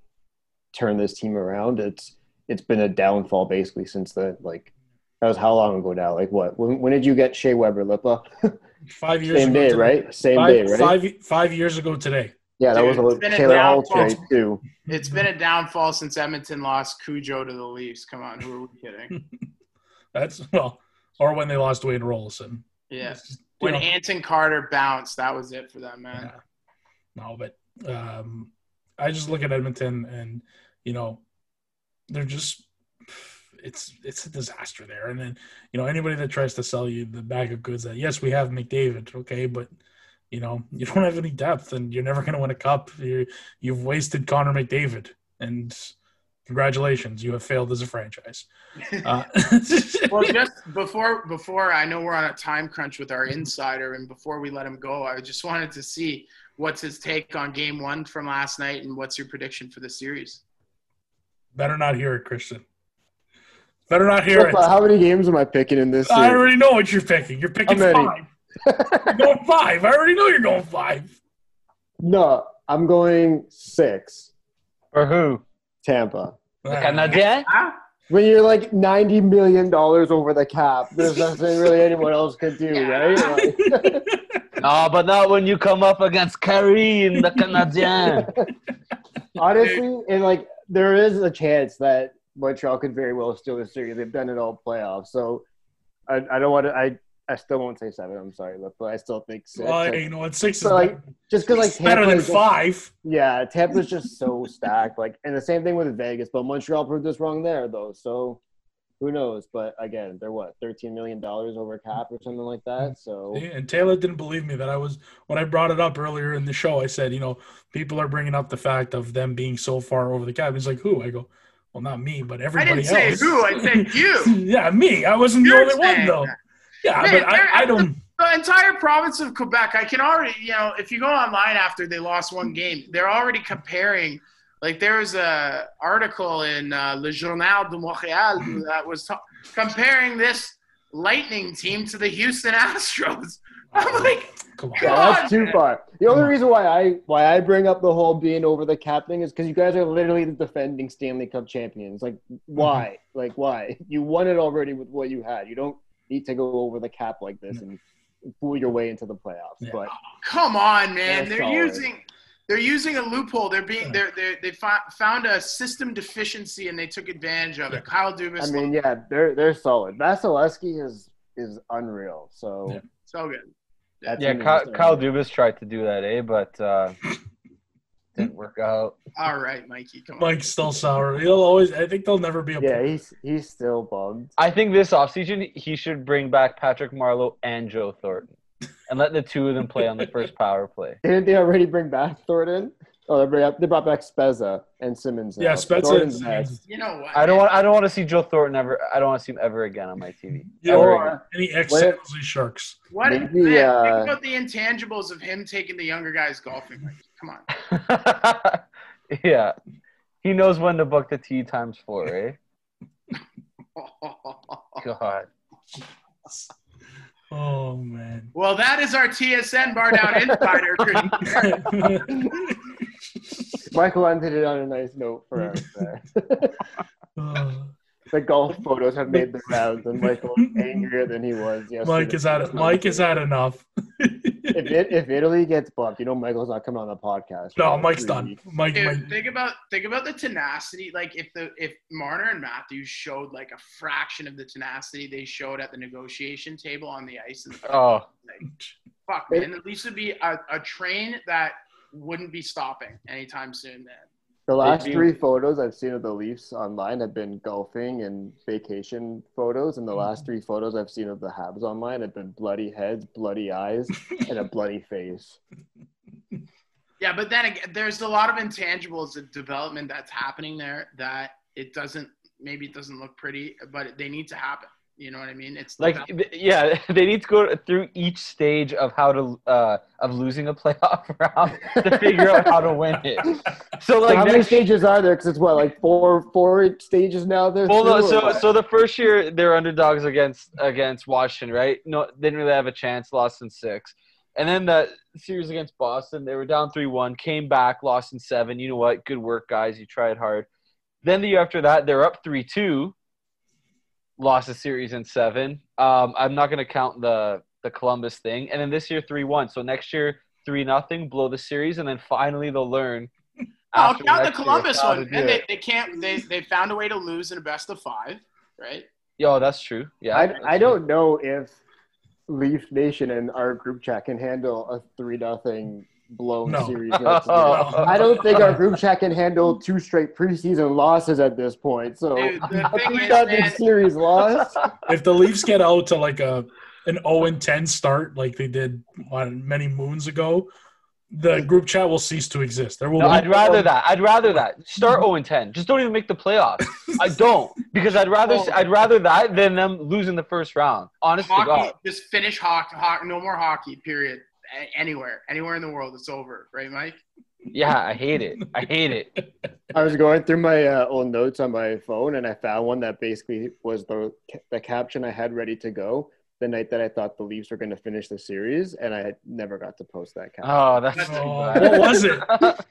turn this team around. It's it's been a downfall basically since the like that was how long ago now? Like what? When, when did you get Shea Weber Lipa? Five years ago. Same ago day, today. right? Same Five, day, right? five, five years ago today. yeah, that Dude, was a a Taylor Hall downfall. trade too. It's been a downfall since Edmonton lost Cujo to the Leafs. Come on, who are we kidding? That's well, or when they lost Wayne Roloson. Yeah. It's you When know, Anson Carter bounced, that was it for them, man. yeah. No, but um, I just look at Edmonton and you know they're just it's it's a disaster there. And then you know anybody that tries to sell you the bag of goods that yes we have McDavid, okay, but you know you don't have any depth and you're never going to win a cup. You you've wasted Connor McDavid and. Congratulations, you have failed as a franchise. Uh, well, just before before I know we're on a time crunch with our insider, and before we let him go, I just wanted to see what's his take on Game One from last night, and what's your prediction for the series? Better not hear it, Christian. Better not hear it. How many games am I picking in this I series? already know what you're picking. You're picking five. You're going five. I already know you're going five. no, I'm going six. For who? Tampa. The Canadien? When you're like ninety million dollars over the cap, there's nothing really anyone else could do, Yeah. right? Like, No, but not when you come up against Carey and the Canadien. honestly, and like there is a chance that Montreal could very well steal the series. They've done it all playoffs, so I, I don't want to. I I still won't say seven. I'm sorry, but I still think six. Well, Like, you know what? Six is like, better, just because like it's better than is just- five. Yeah, Tampa's just so stacked. Like, and the same thing with Vegas, but Montreal proved us wrong there, though. So, who knows? But again, they're what thirteen million dollars over cap or something like that. So, Yeah, And Taylor didn't believe me that I was when I brought it up earlier in the show. I said, you know, people are bringing up the fact of them being so far over the cap. He's like, who? I go, well, not me, but everybody. I everybody didn't say who. I said you. yeah, me. I wasn't You're the only one though. that. Yeah, Man, but I, they're- I don't. The entire province of Quebec, I can already, you know, if you go online after they lost one game, they're already comparing. Like there was a article in uh, Le Journal de Montréal mm-hmm. that was ta- comparing this Lightning team to the Houston Astros. I'm like, Come on. yeah, that's too far. The only mm. reason why I why I bring up the whole being over the cap thing is because you guys are literally the defending Stanley Cup champions. Like, mm-hmm. why? Like, why? You won it already with what you had. You don't need to go over the cap like this and fool your way into the playoffs. Yeah. But come on, man. They're solid. using. They're using a loophole. They're being. They're, they're, they fi- found a system deficiency and they took advantage of it. Kyle Dubas, I mean, yeah, they're they're solid. Vasilevskiy is is unreal. So Yeah. so good. that Yeah, Kyle, just Kyle. Dubas tried to do that, eh? But uh, didn't work out. All right, Mikey, come on. Mike's still sour. He'll always. I think there'll never be a. Yeah, he's he's still bummed. I think this offseason he should bring back Patrick Marleau and Joe Thornton and let the two of them play on the first power play. Didn't they already bring back Thornton? Oh, they bring up, they brought back Spezza and Simmonds. now. yeah, Spencer. Thornton's next. You know what? I don't want I don't want to see Joe Thornton ever. I don't want to see him ever again on my TV. Yeah, Ever Or Any ex What San Sharks. What? Maybe, man, uh, think about the intangibles of him taking the younger guys golfing. Like, come on. yeah, he knows when to book the tee times four, eh? God. Oh man. well, that is our TSN Bardown Insider. Michael ended it on a nice note for us there. Oh. the golf photos have made the rounds, and Michael's angrier than he was yesterday. Mike is at Mike is at enough. If, it, if Italy gets bumped, you know Michael's not coming on the podcast. no, like Mike's three done. weeks. Mike, Dude, Mike think about think about the tenacity. Like if the if Marner and Matthews showed like a fraction of the tenacity they showed at the negotiation table on the ice, and Oh, like, fuck man, at least it'd be a, a train that wouldn't be stopping anytime soon. Man, The last three photos I've seen of the Leafs online have been golfing and vacation photos, and the mm-hmm. last three photos I've seen of the Habs online have been bloody heads, bloody eyes, and a bloody face. Yeah, but then again, there's a lot of intangibles of development that's happening there that it doesn't maybe it doesn't look pretty, but they need to happen. You know what I mean? It's Like, th- yeah, they need to go through each stage of how to uh, of losing a playoff round to figure out how to win it. So So like how many stages are there? Because it's what like four four stages now. There. well, no, so so the first year they're underdogs against against Washington, right? No, didn't really have a chance, lost in six, and then the series against Boston, they were down three one, came back, lost in seven. You know what? Good work, guys. You tried hard. Then the year after that, they're up three two, lost the series in seven. Um, I'm not going to count the the Columbus thing, and then this year three one. So next year three nothing, blow the series, and then finally they'll learn. Oh, after count the next year Columbus one. And they, they can't. They they found a way to lose in a best of five, right? Yo, that's true. Yeah, I I don't know if Leaf Nation and our group chat can handle a three nothing blown No. series. next. Oh. I don't think our group chat can handle two straight preseason losses at this point. So Dude, the a thing is, series loss. if the Leafs get out to like a an 0 and 10 start like they did what, many moons ago, the group chat will cease to exist. There will No, be I'd rather that. I'd rather that. Start 0 and 10. Just don't even make the playoffs. I don't because I'd rather Oh. I'd rather that than them losing the first round. Honest to. God. Just finish hockey, hockey. No more hockey. Period. A- Anywhere, anywhere in the world, it's over, right, Mike? Yeah, I hate it. I hate it. I was going through my uh, old notes on my phone and I found one that basically was the the caption I had ready to go the night that I thought the Leafs were going to finish the series, and I had never got to post that caption. Oh, that's That's- too Oh, bad. what was it?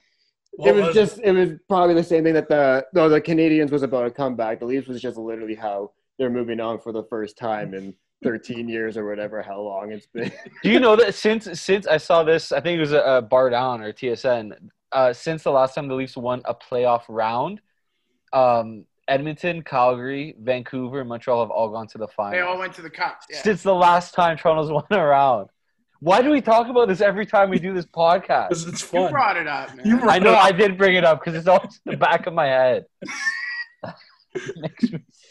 What it was, was just it was probably the same thing that the no the Canadians was about a comeback. The Leafs was just literally how they're moving on for the first time in 13 years or whatever how long it's been. Do you know that since since I saw this, I think it was a, a Bardown or TSN. Uh, since the last time the Leafs won a playoff round, um, Edmonton, Calgary, Vancouver, and Montreal have all gone to the They final. all went to the cup. Yeah. Since the last time Toronto's won a round. Why do we talk about this every time we do this podcast? Because it's You brought it up, man. You I know I did bring it up because it's always in the back of my head. Makes me sick.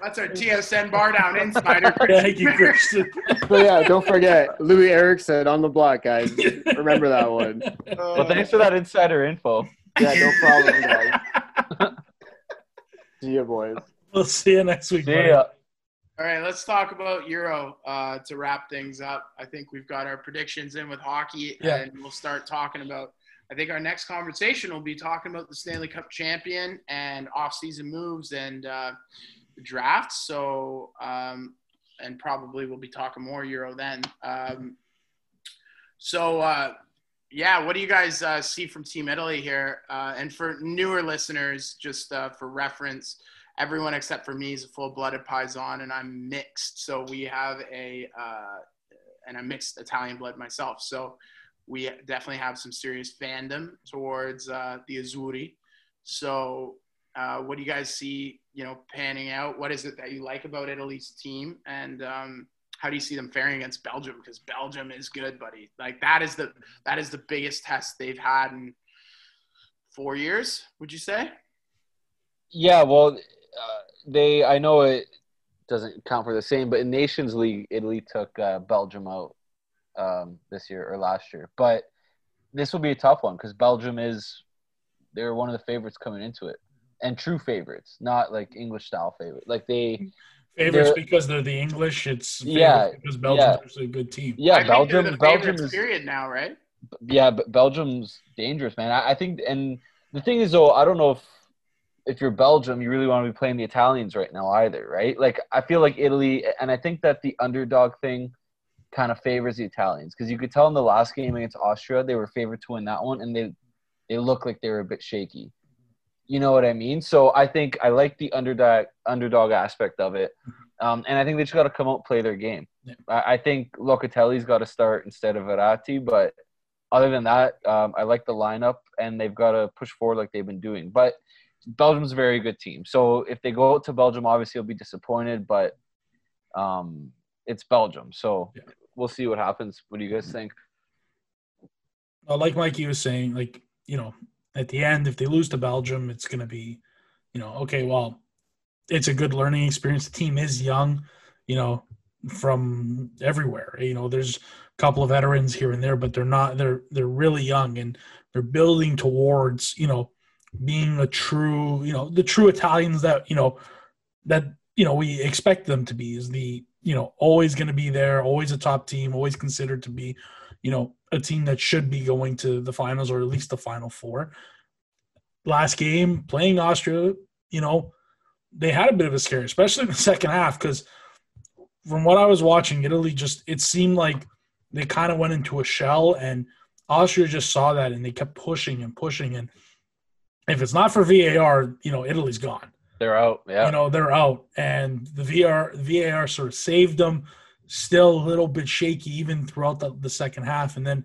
That's our TSN Bardown insider. Thank you, Christian. but yeah, don't forget Loui Eriksson on the block, guys. Remember that one. Well, thanks for that insider info. Yeah, no problem, guys. See ya, boys. we'll see you next week. See buddy. ya. All right, let's talk about Euro uh, to wrap things up. I think we've got our predictions in with hockey, Yeah. and we'll start talking about. I think our next conversation will be talking about the Stanley Cup champion and off-season moves and uh, drafts. So, um, and probably we'll be talking more Euro then. Um, so, uh, yeah, what do you guys uh, see from Team Italy here? Uh, and for newer listeners, just uh, for reference, everyone except for me is a full-blooded Paisan, and I'm mixed. So we have a, uh, and I'm mixed Italian blood myself. So we definitely have some serious fandom towards uh, the Azzurri. So uh, what do you guys see, you know, panning out? What is it that you like about Italy's team, and um, how do you see them faring against Belgium? Because Belgium is good, buddy. Like that is the that is the biggest test they've had in four years. Would you say? Yeah, well, uh, they. I know it doesn't count for the same, but in Nations League, Italy took uh, Belgium out um, this year or last year. But this will be a tough one because Belgium is they're one of the favorites coming into it, and true favorites, not like English style favorite. Like they, Favorites They're- because they're the English. It's Yeah, because Belgium's yeah. actually a good team. yeah, I think Belgium. the Belgium is period now, right? yeah, but Belgium's dangerous, man. I, I think, and the thing is, though, I don't know if if you're Belgium, you really want to be playing the Italians right now either, right? Like, I feel like Italy, and I think that the underdog thing kind of favors the Italians because you could tell in the last game against Austria they were favored to win that one, and they they look like they were a bit shaky. You know what I mean? So I think I like the underdog underdog aspect of it, um, and I think they just got to come out play their game. Yeah. I, I think Locatelli's got to start instead of Verratti, but other than that, um, I like the lineup, and they've got to push forward like they've been doing. But Belgium's a very good team, so if they go out to Belgium, obviously, they'll be disappointed, but um, it's Belgium, so Yeah. we'll see what happens. What do you guys think? Uh, like Mikey was saying, like you know, at the end, if they lose to Belgium, it's going to be, you know, okay, well, it's a good learning experience. The team is young, you know, from everywhere. You know, there's a couple of veterans here and there, but they're not. They're they're really young and they're building towards, you know, being a true, you know, the true Italians that you know that you know we expect them to be is the you know always going to be there, always a top team, always considered to be, you know, a team that should be going to the finals or at least the final four. Last game playing Austria, you know, they had a bit of a scare, especially in the second half because from what I was watching, Italy just it seemed like they kind of went into a shell and Austria just saw that and they kept pushing and pushing and if it's not for VAR, you know, Italy's gone. They're out. Yeah. You know, they're out. And the VAR VAR sort of saved them. Still a little bit shaky even throughout the, the second half. And then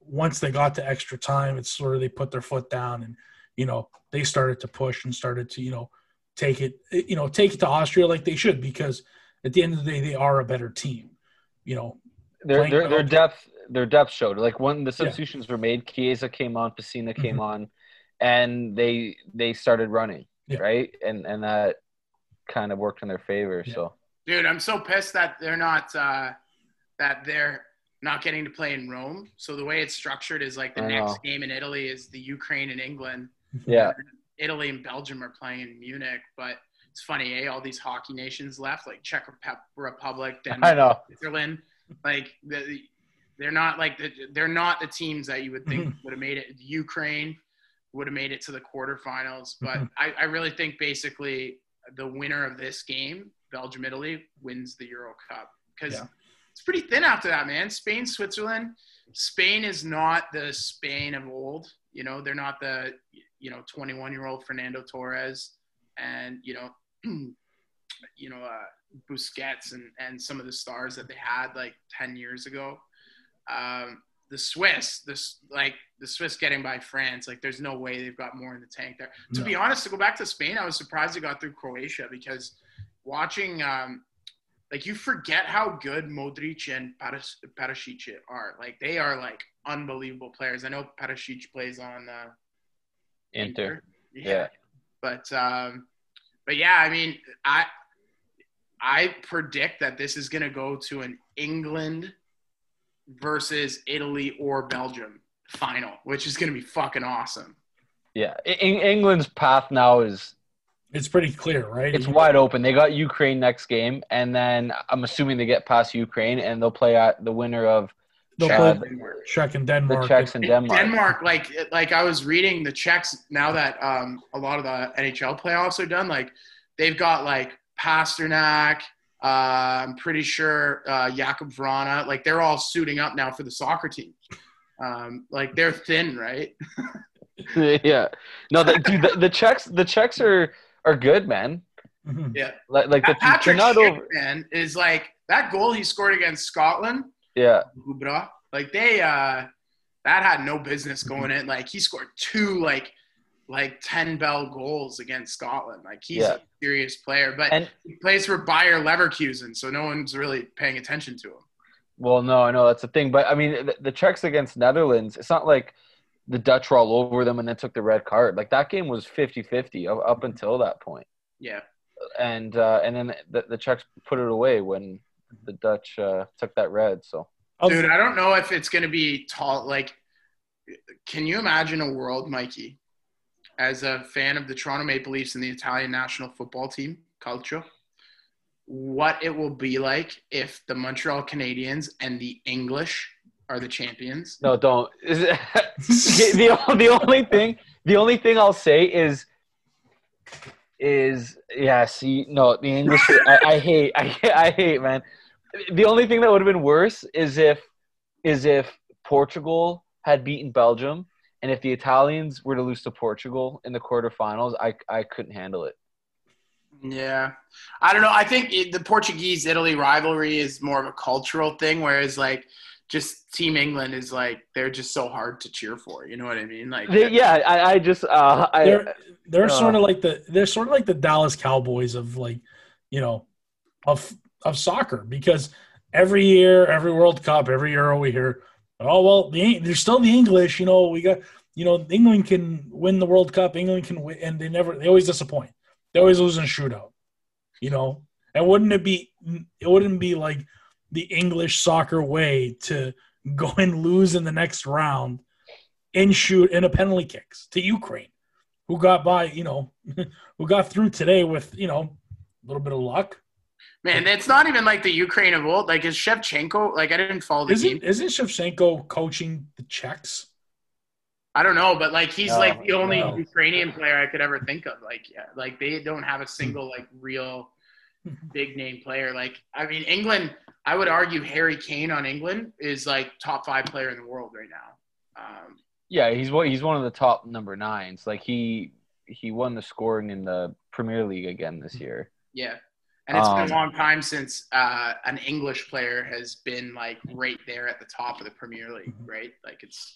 once they got to extra time, it's sort of they put their foot down and, you know, they started to push and started to, you know, take it, you know, take it to Austria like they should because at the end of the day, they are a better team. You know, their their, their depth their depth showed. Like when the Yeah. substitutions were made, Chiesa came on, Pessina came Mhm. on, and they they started running Yeah. right, and and that kind of worked in their favor. Yeah. So Dude, I'm so pissed that they're not uh, that they're not getting to play in Rome. So the way it's structured is like the I next know. game in Italy is the Ukraine and England. yeah, Italy and Belgium are playing in Munich, but it's funny, eh? All these hockey nations left, like Czech Rep- Republic, I Denmark, know. Switzerland. Like the, they're not like the, they're not the teams that you would think would have made it. Ukraine would have made it to the quarterfinals, but Mhm. I, I really think basically the winner of this game, Belgium Italy, wins the Euro Cup because Yeah. it's pretty thin after that, man. Spain, Switzerland. Spain is not the Spain of old. You know, they're not the you know 21 year old Fernando Torres and you know you know uh, Busquets and and some of the stars that they had like 10 years ago. Um, the Swiss, this like the Swiss getting by France, like there's no way they've got more in the tank there. To be honest, to go back to Spain, I was surprised they got through Croatia because watching um, like you forget how good Modric and Paras- Perisic are. Like they are like unbelievable players. I know Perisic plays on uh, Inter. Yeah. Yeah. But um, but yeah, I mean, I I predict that this is going to go to an England versus Italy or Belgium final, which is going to be fucking awesome. Yeah, Eng- England's path now is It's pretty clear, right? it's wide open. They got Ukraine next game, and then I'm assuming they get past Ukraine, and they'll play at the winner of They'll play Czech and Denmark. the Denmark. Czechs and Denmark. Denmark, like like I was reading the Czechs now that um, a lot of the NHL playoffs are done, like they've got like Pastrnak. Uh, I'm pretty sure uh, Jakub Vrana, like they're all suiting up now for the soccer team. Um, like they're thin, right? yeah, no, the, dude, the, the Czechs, the Czechs are are good, man. Mhm. Yeah. Like, like the, they're Patrick not over. man, is like that goal he scored against Scotland. Yeah, like they uh that had no business going in. Like he scored two like like ten bell goals against Scotland. Like he's Yeah. a serious player, but and he plays for Bayer Leverkusen, so no one's really paying attention to him. Well, no, I know that's the thing, but I mean, the, the Czechs against Netherlands, it's not like the Dutch were all over them and then took the red card. Like that game was 50-50 up, up until that point. Yeah. and uh, and then the, the Czechs put it away when the Dutch uh, took that red. So Dude, I don't know if it's gonna be tall like can you imagine a world, Mikey, as a fan of the Toronto Maple Leafs and the Italian national football team, Calcio, what it will be like if the Montreal Canadiens and the English are the champions? no, don't. Is the the only thing the only thing I'll say is is yeah. See, no, the English. I, I hate. I, I hate, man. The only thing that would have been worse is if is if Portugal had beaten Belgium. And if the Italians were to lose to Portugal in the quarterfinals, I, I couldn't handle it. Yeah, I don't know. I think it, the Portuguese Italy rivalry is more of a cultural thing, whereas like just Team England is like they're just so hard to cheer for. You know what I mean? Like They, yeah, I, I just uh, I, they're they're uh, sort of like the they're sort of like the Dallas Cowboys of like you know of of soccer because every year every World Cup every Euro we hear oh well the, they're still the English you know we got you know England can win the World Cup England can win and they never they always disappoint they always lose in shootout you know and wouldn't it be it wouldn't be like the English soccer way to go and lose in the next round in shoot in a penalty kicks to Ukraine who got by, you know, who got through today with, you know, a little bit of luck. Man, it's not even like the Ukraine of old. Like is Shevchenko? Like I didn't follow the Isn't game. isn't Shevchenko coaching the Czechs? I don't know, but like he's No, like the only no. Ukrainian player I could ever think of. Like, yeah, like they don't have a single like real big name player. Like, I mean, England. I would argue Harry Kane on England is like top five player in the world right now. Um, Yeah, he's one. He's one of the top number nines. Like he he won the scoring in the Premier League again this year. yeah, and it's been Um, a long time since uh, an English player has been like right there at the top of the Premier League, right? Like it's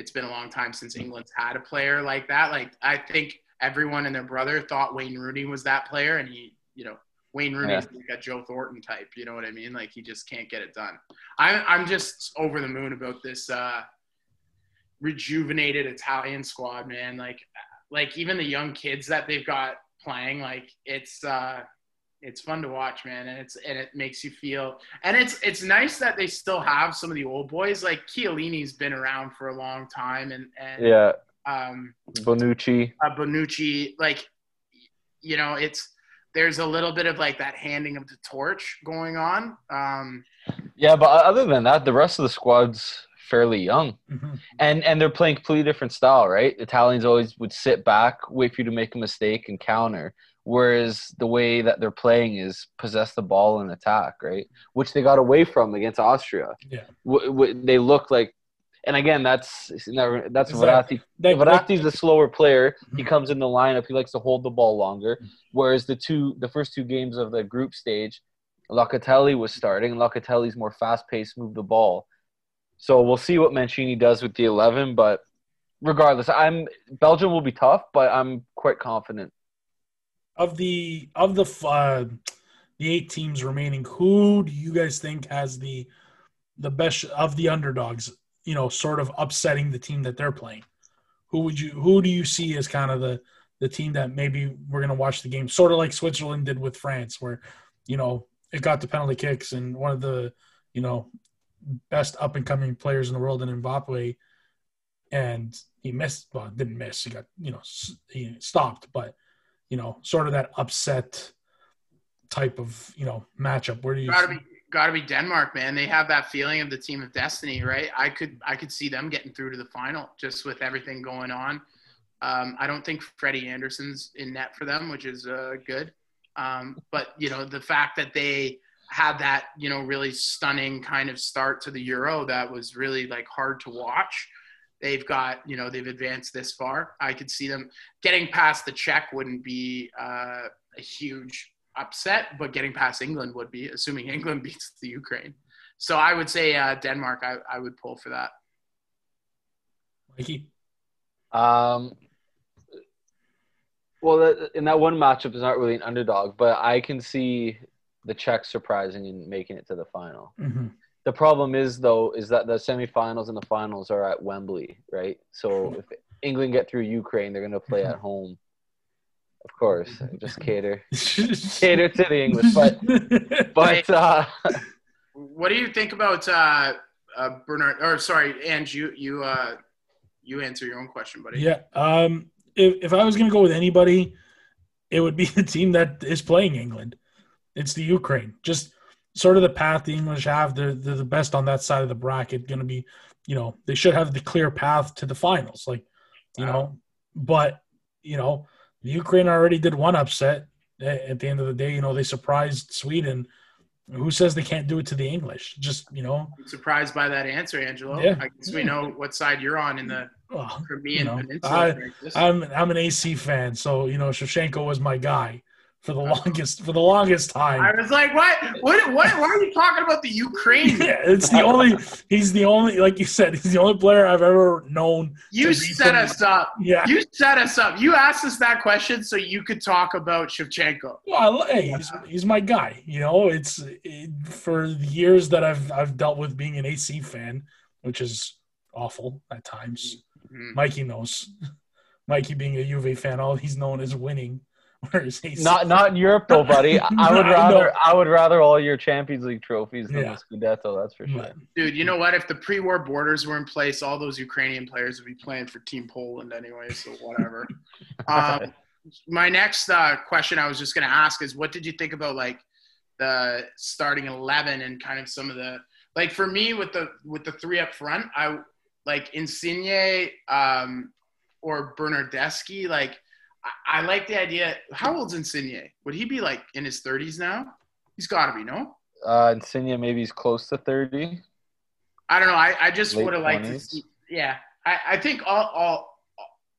it's been a long time since England's had a player like that. Like I think everyone and their brother thought Wayne Rooney was that player, and he, you know, Wayne Rooney's like a Joe Thornton type. You know what I mean? Like he just can't get it done. I'm I'm just over the moon about this uh, rejuvenated Italian squad, man. Like like even the young kids that they've got playing, like it's uh, it's fun to watch, man, and it's and it makes you feel and it's it's nice that they still have some of the old boys. Like Chiellini's been around for a long time, and and Yeah, um, Bonucci. uh, Bonucci, like you know, it's there's a little bit of like that handing of the torch going on. Um, Yeah, but other than that, the rest of the squad's fairly young, Mhm. and and they're playing completely different style, right? Italians always would sit back, wait for you to make a mistake, and counter. Whereas the way that they're playing is possess the ball and attack, right? Which they got away from against Austria. Yeah. W- w- they look like, and again, that's that's Exactly. Verratti. Verratti's a slower player. He mm-hmm. comes in the lineup. He likes to hold the ball longer. Mm-hmm. Whereas the two, the first two games of the group stage, Locatelli was starting. Locatelli's more fast paced, move the ball. So we'll see what Mancini does with the eleven. But regardless, I'm Belgium will be tough, but I'm quite confident. Of the of the uh, the eight teams remaining, who do you guys think has the the best of the underdogs? You know, sort of upsetting the team that they're playing. Who would you? Who do you see as kind of the the team that maybe we're gonna watch the game, sort of like Switzerland did with France, where you know it got the penalty kicks and one of the you know best up and coming players in the world in Mbappe, and he missed. Well, didn't miss. He got you know he stopped, but you know, sort of that upset type of you know matchup. Where do you? gotta be gotta be Denmark, man. They have that feeling of the team of destiny, right? I could I could see them getting through to the final just with everything going on. Um, I don't think Freddie Andersen's in net for them, which is uh, good. Um, but you know the fact that they had that you know really stunning kind of start to the Euro that was really like hard to watch. They've got you know they've advanced this far. I could see them getting past the Czech wouldn't be uh, a huge upset, but getting past England would be, assuming England beats the Ukraine. So I would say uh, Denmark. I, I would pull for that. Mikey? Um, well, that, in that one matchup is not really an underdog, but I can see the czech surprising and making it to the final. Mhm. The problem is though is that the semifinals and the finals are at Wembley, right? So if England get through Ukraine, they're going to play at home. Of course, just cater cater to the English, but but uh, What do you think about uh, uh, Bernard? Or sorry, and you you uh, you answer your own question, buddy. yeah. Um, if if I was gonna go with anybody, it would be the team that is playing England. It's the Ukraine. Just sort of the path the English have. They're they're the best on that side of the bracket. Going to be, you know, they should have the clear path to the finals. Like, you know, but you know, the Ukraine already did one upset. At the end of the day, you know, they surprised Sweden. Who says they can't do it to the English? Just you know, I'm surprised by that answer, Angelo. Yeah. I guess we know what side you're on in the well, Crimean You know, Peninsula. I- crisis. I'm I'm an AC fan, so you know Shevchenko was my guy for the longest for the longest time. I was like, what? What? What? Why are you talking about the Ukraine? Yeah, it's the only he's the only like you said he's the only player I've ever known. You set from- us up. Yeah, You set us up. You asked us that question so you could talk about Shevchenko. well, hey, he's, he's my guy. You know, it's it, for the years that I've I've dealt with being an AC fan, which is awful at times. Mhm. Mikey knows. Mikey being a Juve fan, all he's known is winning. Or is AC Not not in Europe though, buddy. I I would No, rather no. I would rather all your Champions League trophies than Yeah. the Scudetto. That's for sure. Dude, you know what? If the pre-war borders were in place, all those Ukrainian players would be playing for Team Poland anyway. So whatever. um, my next uh, question I was just going to ask is, what did you think about like the starting eleven and kind of some of the like for me with the with the three up front, I like Insigne um, or Bernardeschi. Like I, I like the idea. How old's Insigne? Would he be like in his thirties now? He's got to be no. Uh, Insigne maybe he's close to thirty. I don't know. I, I just would have liked to see. Yeah, I, I think all, all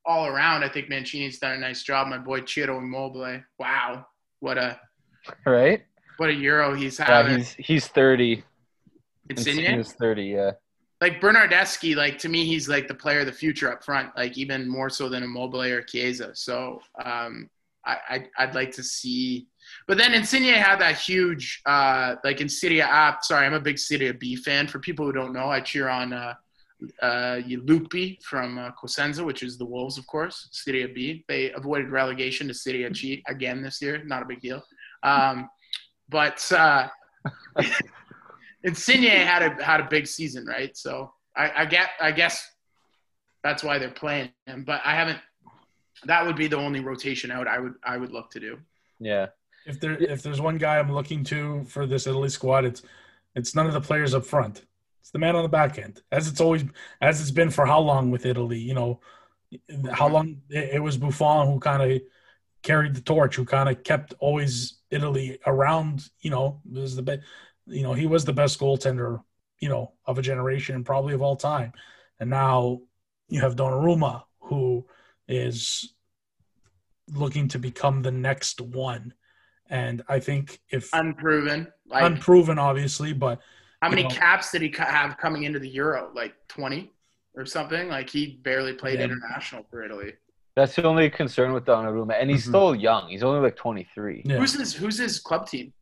all around, I think Mancini's done a nice job. My boy Ciro Immobile. Wow, what a Right? what a Euro he's Yeah, having. he's he's thirty. Insigne. Insigne's thirty. Yeah. Like Bernardeschi, like to me, he's like the player of the future up front. Like even more so than Immobile or Chiesa. So um, I, I I'd like to see. But then Insigne had that huge, uh, like in Serie A. Sorry, I'm a big Serie B fan. For people who don't know, I cheer on uh, uh, Lupi from uh, Cosenza, which is the Wolves, of course. Serie B. They avoided relegation to Serie C again this year. Not a big deal. Um, but uh, Insigne had a had a big season, right? So I, I get I guess that's why they're playing him. But I haven't. That would be the only rotation out I would I would look to do. Yeah. If there if there's one guy I'm looking to for this Italy squad, it's it's none of the players up front. It's the man on the back end, as it's always as it's been for how long with Italy. You know, how long it, it was Buffon who kind of carried the torch, who kind of kept always Italy around. You know, was the best. You know, he was the best goaltender. You know, of a generation and probably of all time. And now you have Donnarumma, who is looking to become the next one. And I think if Unproven. Like unproven, obviously, but how many know- caps did he have coming into the Euro? Like twenty or something. Like he barely played Yeah. international for Italy. That's the only concern with Donnarumma, and he's Mhm. still young. He's only like twenty three. yeah, Who's his Who's his club team?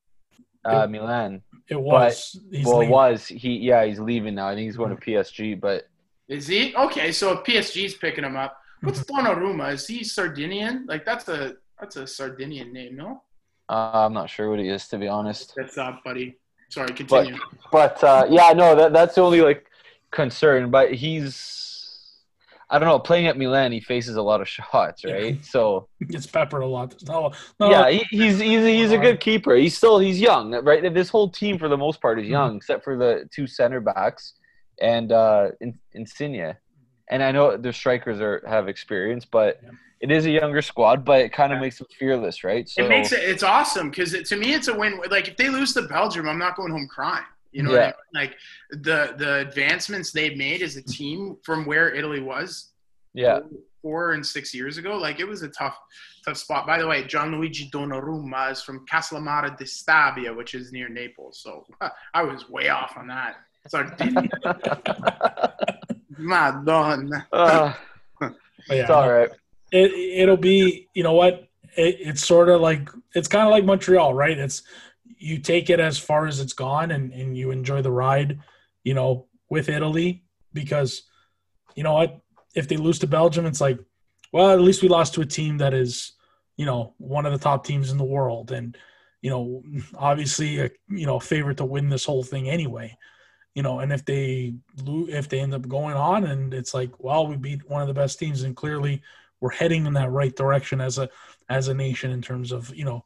Uh, Milan. It was. he's well, it was he? Yeah, he's leaving now. I think he's going to PSG. But Is he okay? So if PSG's picking him up, what's Donnarumma? Is he Sardinian? Like that's a that's a Sardinian name, no? uh, I'm not sure what he is to be honest. That's up, buddy. Sorry, continue. But uh, yeah, no, that that's the only like concern. But he's, I don't know, playing at Milan, he faces a lot of shots, Yeah. right? So gets peppered a lot. There's not a- not a yeah, he, he's he's he's a good keeper. He's still he's young, right? This whole team for the most part is young, except for the two center backs and uh, In- Insigne. And I know their strikers are have experience, but Yeah. it is a younger squad. But it kind of Yeah. makes them fearless, right? So it makes it it's awesome because it, to me it's a win. Like if they lose to Belgium, I'm not going home crying. You know, what I mean? like the the advancements they've made as a team from where Italy was yeah, four and six years ago. Like it was a tough tough spot. By the way, Gianluigi Donnarumma is from Castellammare di Stabia, which is near Naples. So I was way off on that. Sardinia. Madonna. uh, yeah, it's all right. it, it'll be you know what it, it's sort of like it's kind of like montreal right it's you take it as far as it's gone and, and you enjoy the ride you know with italy because you know what if they lose to belgium it's like well at least we lost to a team that is you know one of the top teams in the world and you know obviously a you know favorite to win this whole thing anyway you know and if they lose if they end up going on and it's like well we beat one of the best teams and clearly we're heading in that right direction as a as a nation in terms of you know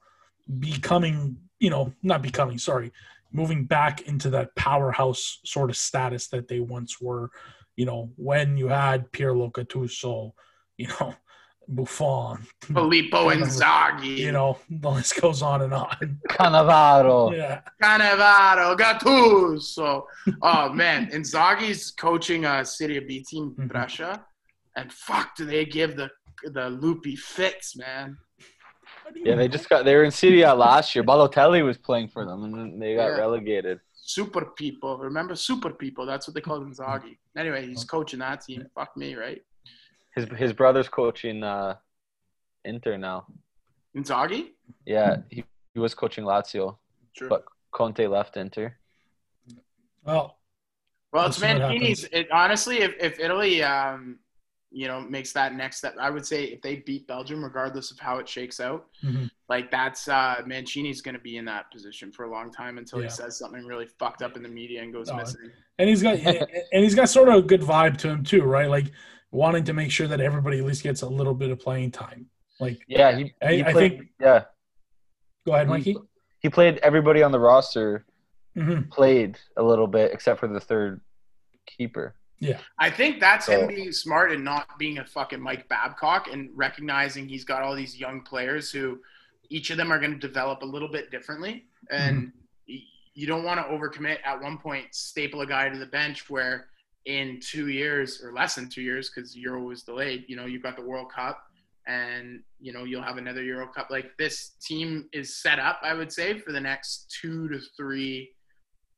becoming you know not becoming sorry moving back into that powerhouse sort of status that they once were you know when you had Pirlo Gattuso you know Buffon Filippo Inzaghi. you know the list goes on and on Cannavaro. yeah Cannavaro, Gattuso. Oh man, Inzaghi's coaching a Serie B team, Mhm. Brescia, and fuck, do they give the the Lupi fits, man? Yeah, they just got they were in Serie A last year. Balotelli was playing for them, and they got Yeah. relegated. Super Pippo, remember super Pippo? That's what they call Inzaghi. Anyway, he's coaching that team. Fuck me, right? His his brother's coaching uh, Inter now. Inzaghi. Yeah, he, he was coaching Lazio. Sure. But Conte left Inter. well Well, it's We'll Mancini's. It, honestly, if, if Italy um, you know, makes that next step. I would say if they beat Belgium, regardless of how it shakes out, Mhm. like that's uh, Mancini's going to be in that position for a long time until Yeah. he says something really fucked up in the media and goes No, missing. and he's got and he's got sort of a good vibe to him too, right? Like wanting to make sure that everybody at least gets a little bit of playing time. Like, Yeah, he, I- he I played, think- yeah go ahead, He- Mikey. he played everybody on the roster hmm played a little bit except for the third keeper. I think that's So- him being smart and not being a fucking Mike Babcock and recognizing he's got all these young players who each of them are going to develop a little bit differently. And mm-hmm. y you don't want to overcommit at one point, staple a guy to the bench where in two years or less than two years, because Euro was delayed, you know, you've got the World Cup and, you know, you'll have another Euro Cup. Like this team is set up, I would say, for the next two to three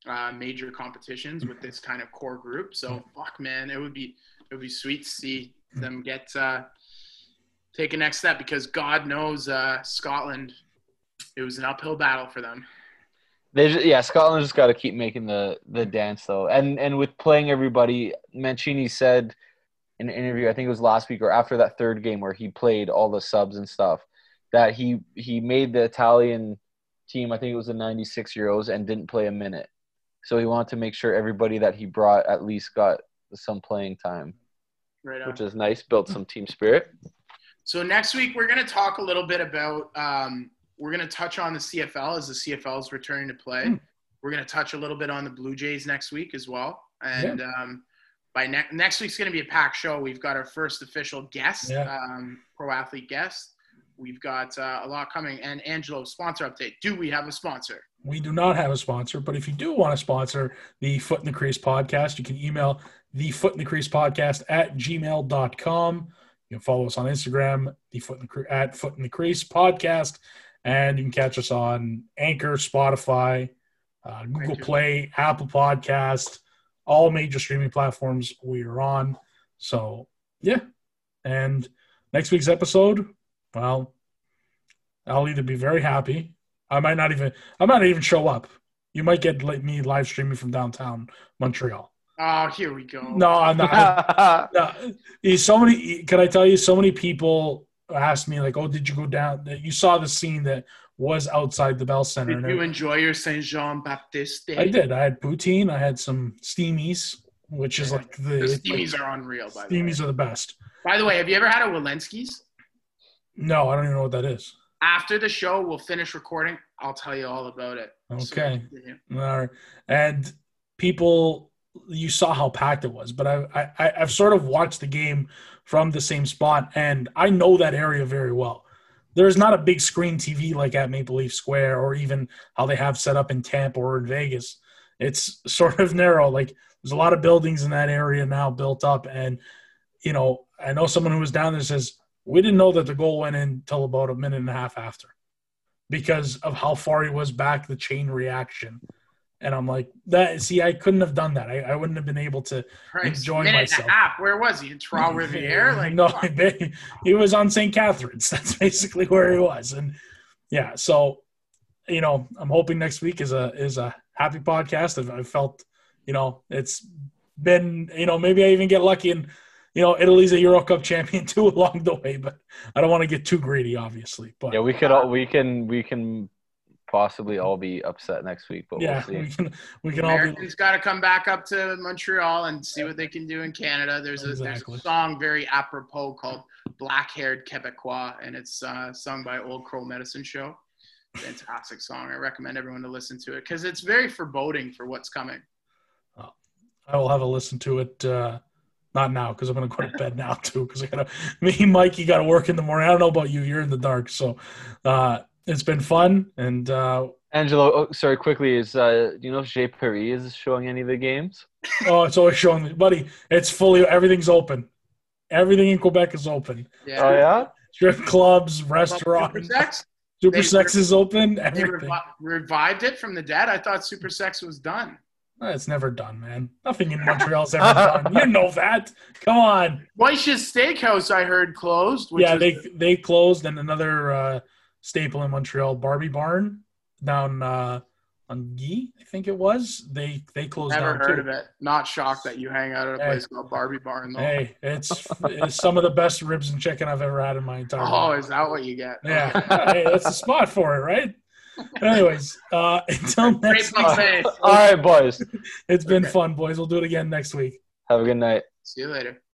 uh, major competitions with this kind of core group. So fuck, man, it would be it would be sweet to see them get uh, take a next step because God knows uh, Scotland, it was an uphill battle for them. They ju- yeah, Scotland just got to keep making the the dance though, and and with playing everybody, Mancini said in an interview, I think it was last week or after that third game where he played all the subs and stuff, that he he made the Italian team, I think it was the '96 Euros, and didn't play a minute. So he wanted to make sure everybody that he brought at least got some playing time, Right on. which is nice. Built some team spirit. So next week we're going to talk a little bit about. Um, we're going to touch on the CFL as the CFL is returning to play. Hmm. We're going to touch a little bit on the Blue Jays next week as well. And um, by ne- next week's going to be a packed show. We've got our first official guest, Yeah. um, pro athlete guest. We've got uh, a lot coming. And Angelo, sponsor update. Do we have a sponsor? We do not have a sponsor, but if you do want to sponsor the Foot in the Crease podcast, you can email the Foot in the Crease podcast at gmail.com. You can follow us on Instagram, the Foot in the Cre- at Foot in the Crease podcast, and you can catch us on Anchor, Spotify, uh, Google. Play, Apple Podcast, all major streaming platforms we are on. So yeah, and next week's episode, well, I'll either be very happy. I might not even. I might not even show up. You might get like me live streaming from downtown Montreal. Oh, here we go. No, I'm not. no, There's so many. Eh, can I tell you? So many people asked me like, "Oh, did you go down? That you saw the scene that was outside the Bell Center?" Did And you enjoy your Saint Jean Baptiste Day? I did. I had poutine. I had some steamies, which is like the, The steamies like, are unreal, by the way. steamies are the best. By the way, have you ever had a Wilensky's? No, I don't even know what that is. After the show, we'll finish recording. I'll tell you all about it. Okay. All right. And people, you saw how packed it was, but I, I, I've sort of watched the game from the same spot, and I know that area very well. There's not a big screen TV like at Maple Leaf Square, or even how they have set up in Tampa or in Vegas. It's sort of narrow. Like there's a lot of buildings in that area now built up, and you know, I know someone who was down there says we didn't know that the goal went in until about a minute and a half after because of how far he was back, the chain reaction. And I'm like, that see, I couldn't have done that. I, I wouldn't have been able to Christ, Enjoying minute myself. And a half. Where was he? In Trois Riviere? Like, no, he was on St. Catharines. That's basically where he was. And yeah, so you know, I'm hoping next week is a is a happy podcast. I've, I've felt, you know, it's been, you know, maybe I even get lucky and you know, Italy's a Euro Cup champion too along the way, but I don't want to get too greedy, obviously. But yeah, we could all we can we can possibly all be upset next week, but yeah, we'll we can we can all be Americans got to come back up to Montreal and see what they can do in Canada. There's a, Exactly. there's a song very apropos called "Black Haired Quebecois," and it's uh, sung by Old Crow Medicine Show. Fantastic song. I recommend everyone to listen to it because it's very foreboding for what's coming. I will have a listen to it. Uh, not now because I'm going to go to bed now too. Because I got to me, Mike, you got to work in the morning. I don't know about you. You're in the dark, so uh, it's been fun. And uh, Angelo, oh, sorry, quickly is uh, do you know if Jay Paris is showing any of the games? oh, it's always showing buddy. It's fully everything's open. Everything in Quebec is open. Yeah. Oh yeah, Strip clubs, Super restaurants, Sex. super They- sex is open. They Everything. revi- revived it from the dead. I thought Super Sex was done. It's never done, man. Nothing in Montreal's ever done. You know that. Come on. Moishes Steakhouse, I heard, closed. Which yeah, they they closed and another uh, staple in Montreal, Bar-B Barn, down uh, on Guy, I think it was. They they closed Never heard too. of it. Not shocked that you hang out at a Hey. place called Bar-B Barn though. Hey, it's, it's some of the best ribs and chicken I've ever had in my entire life. Oh, life. is that what you get? Yeah, hey, that's the spot for it, right? Anyways, uh, until next big week. All right, boys. it's been Okay. fun, boys. We'll do it again next week. Have a good night. See you later.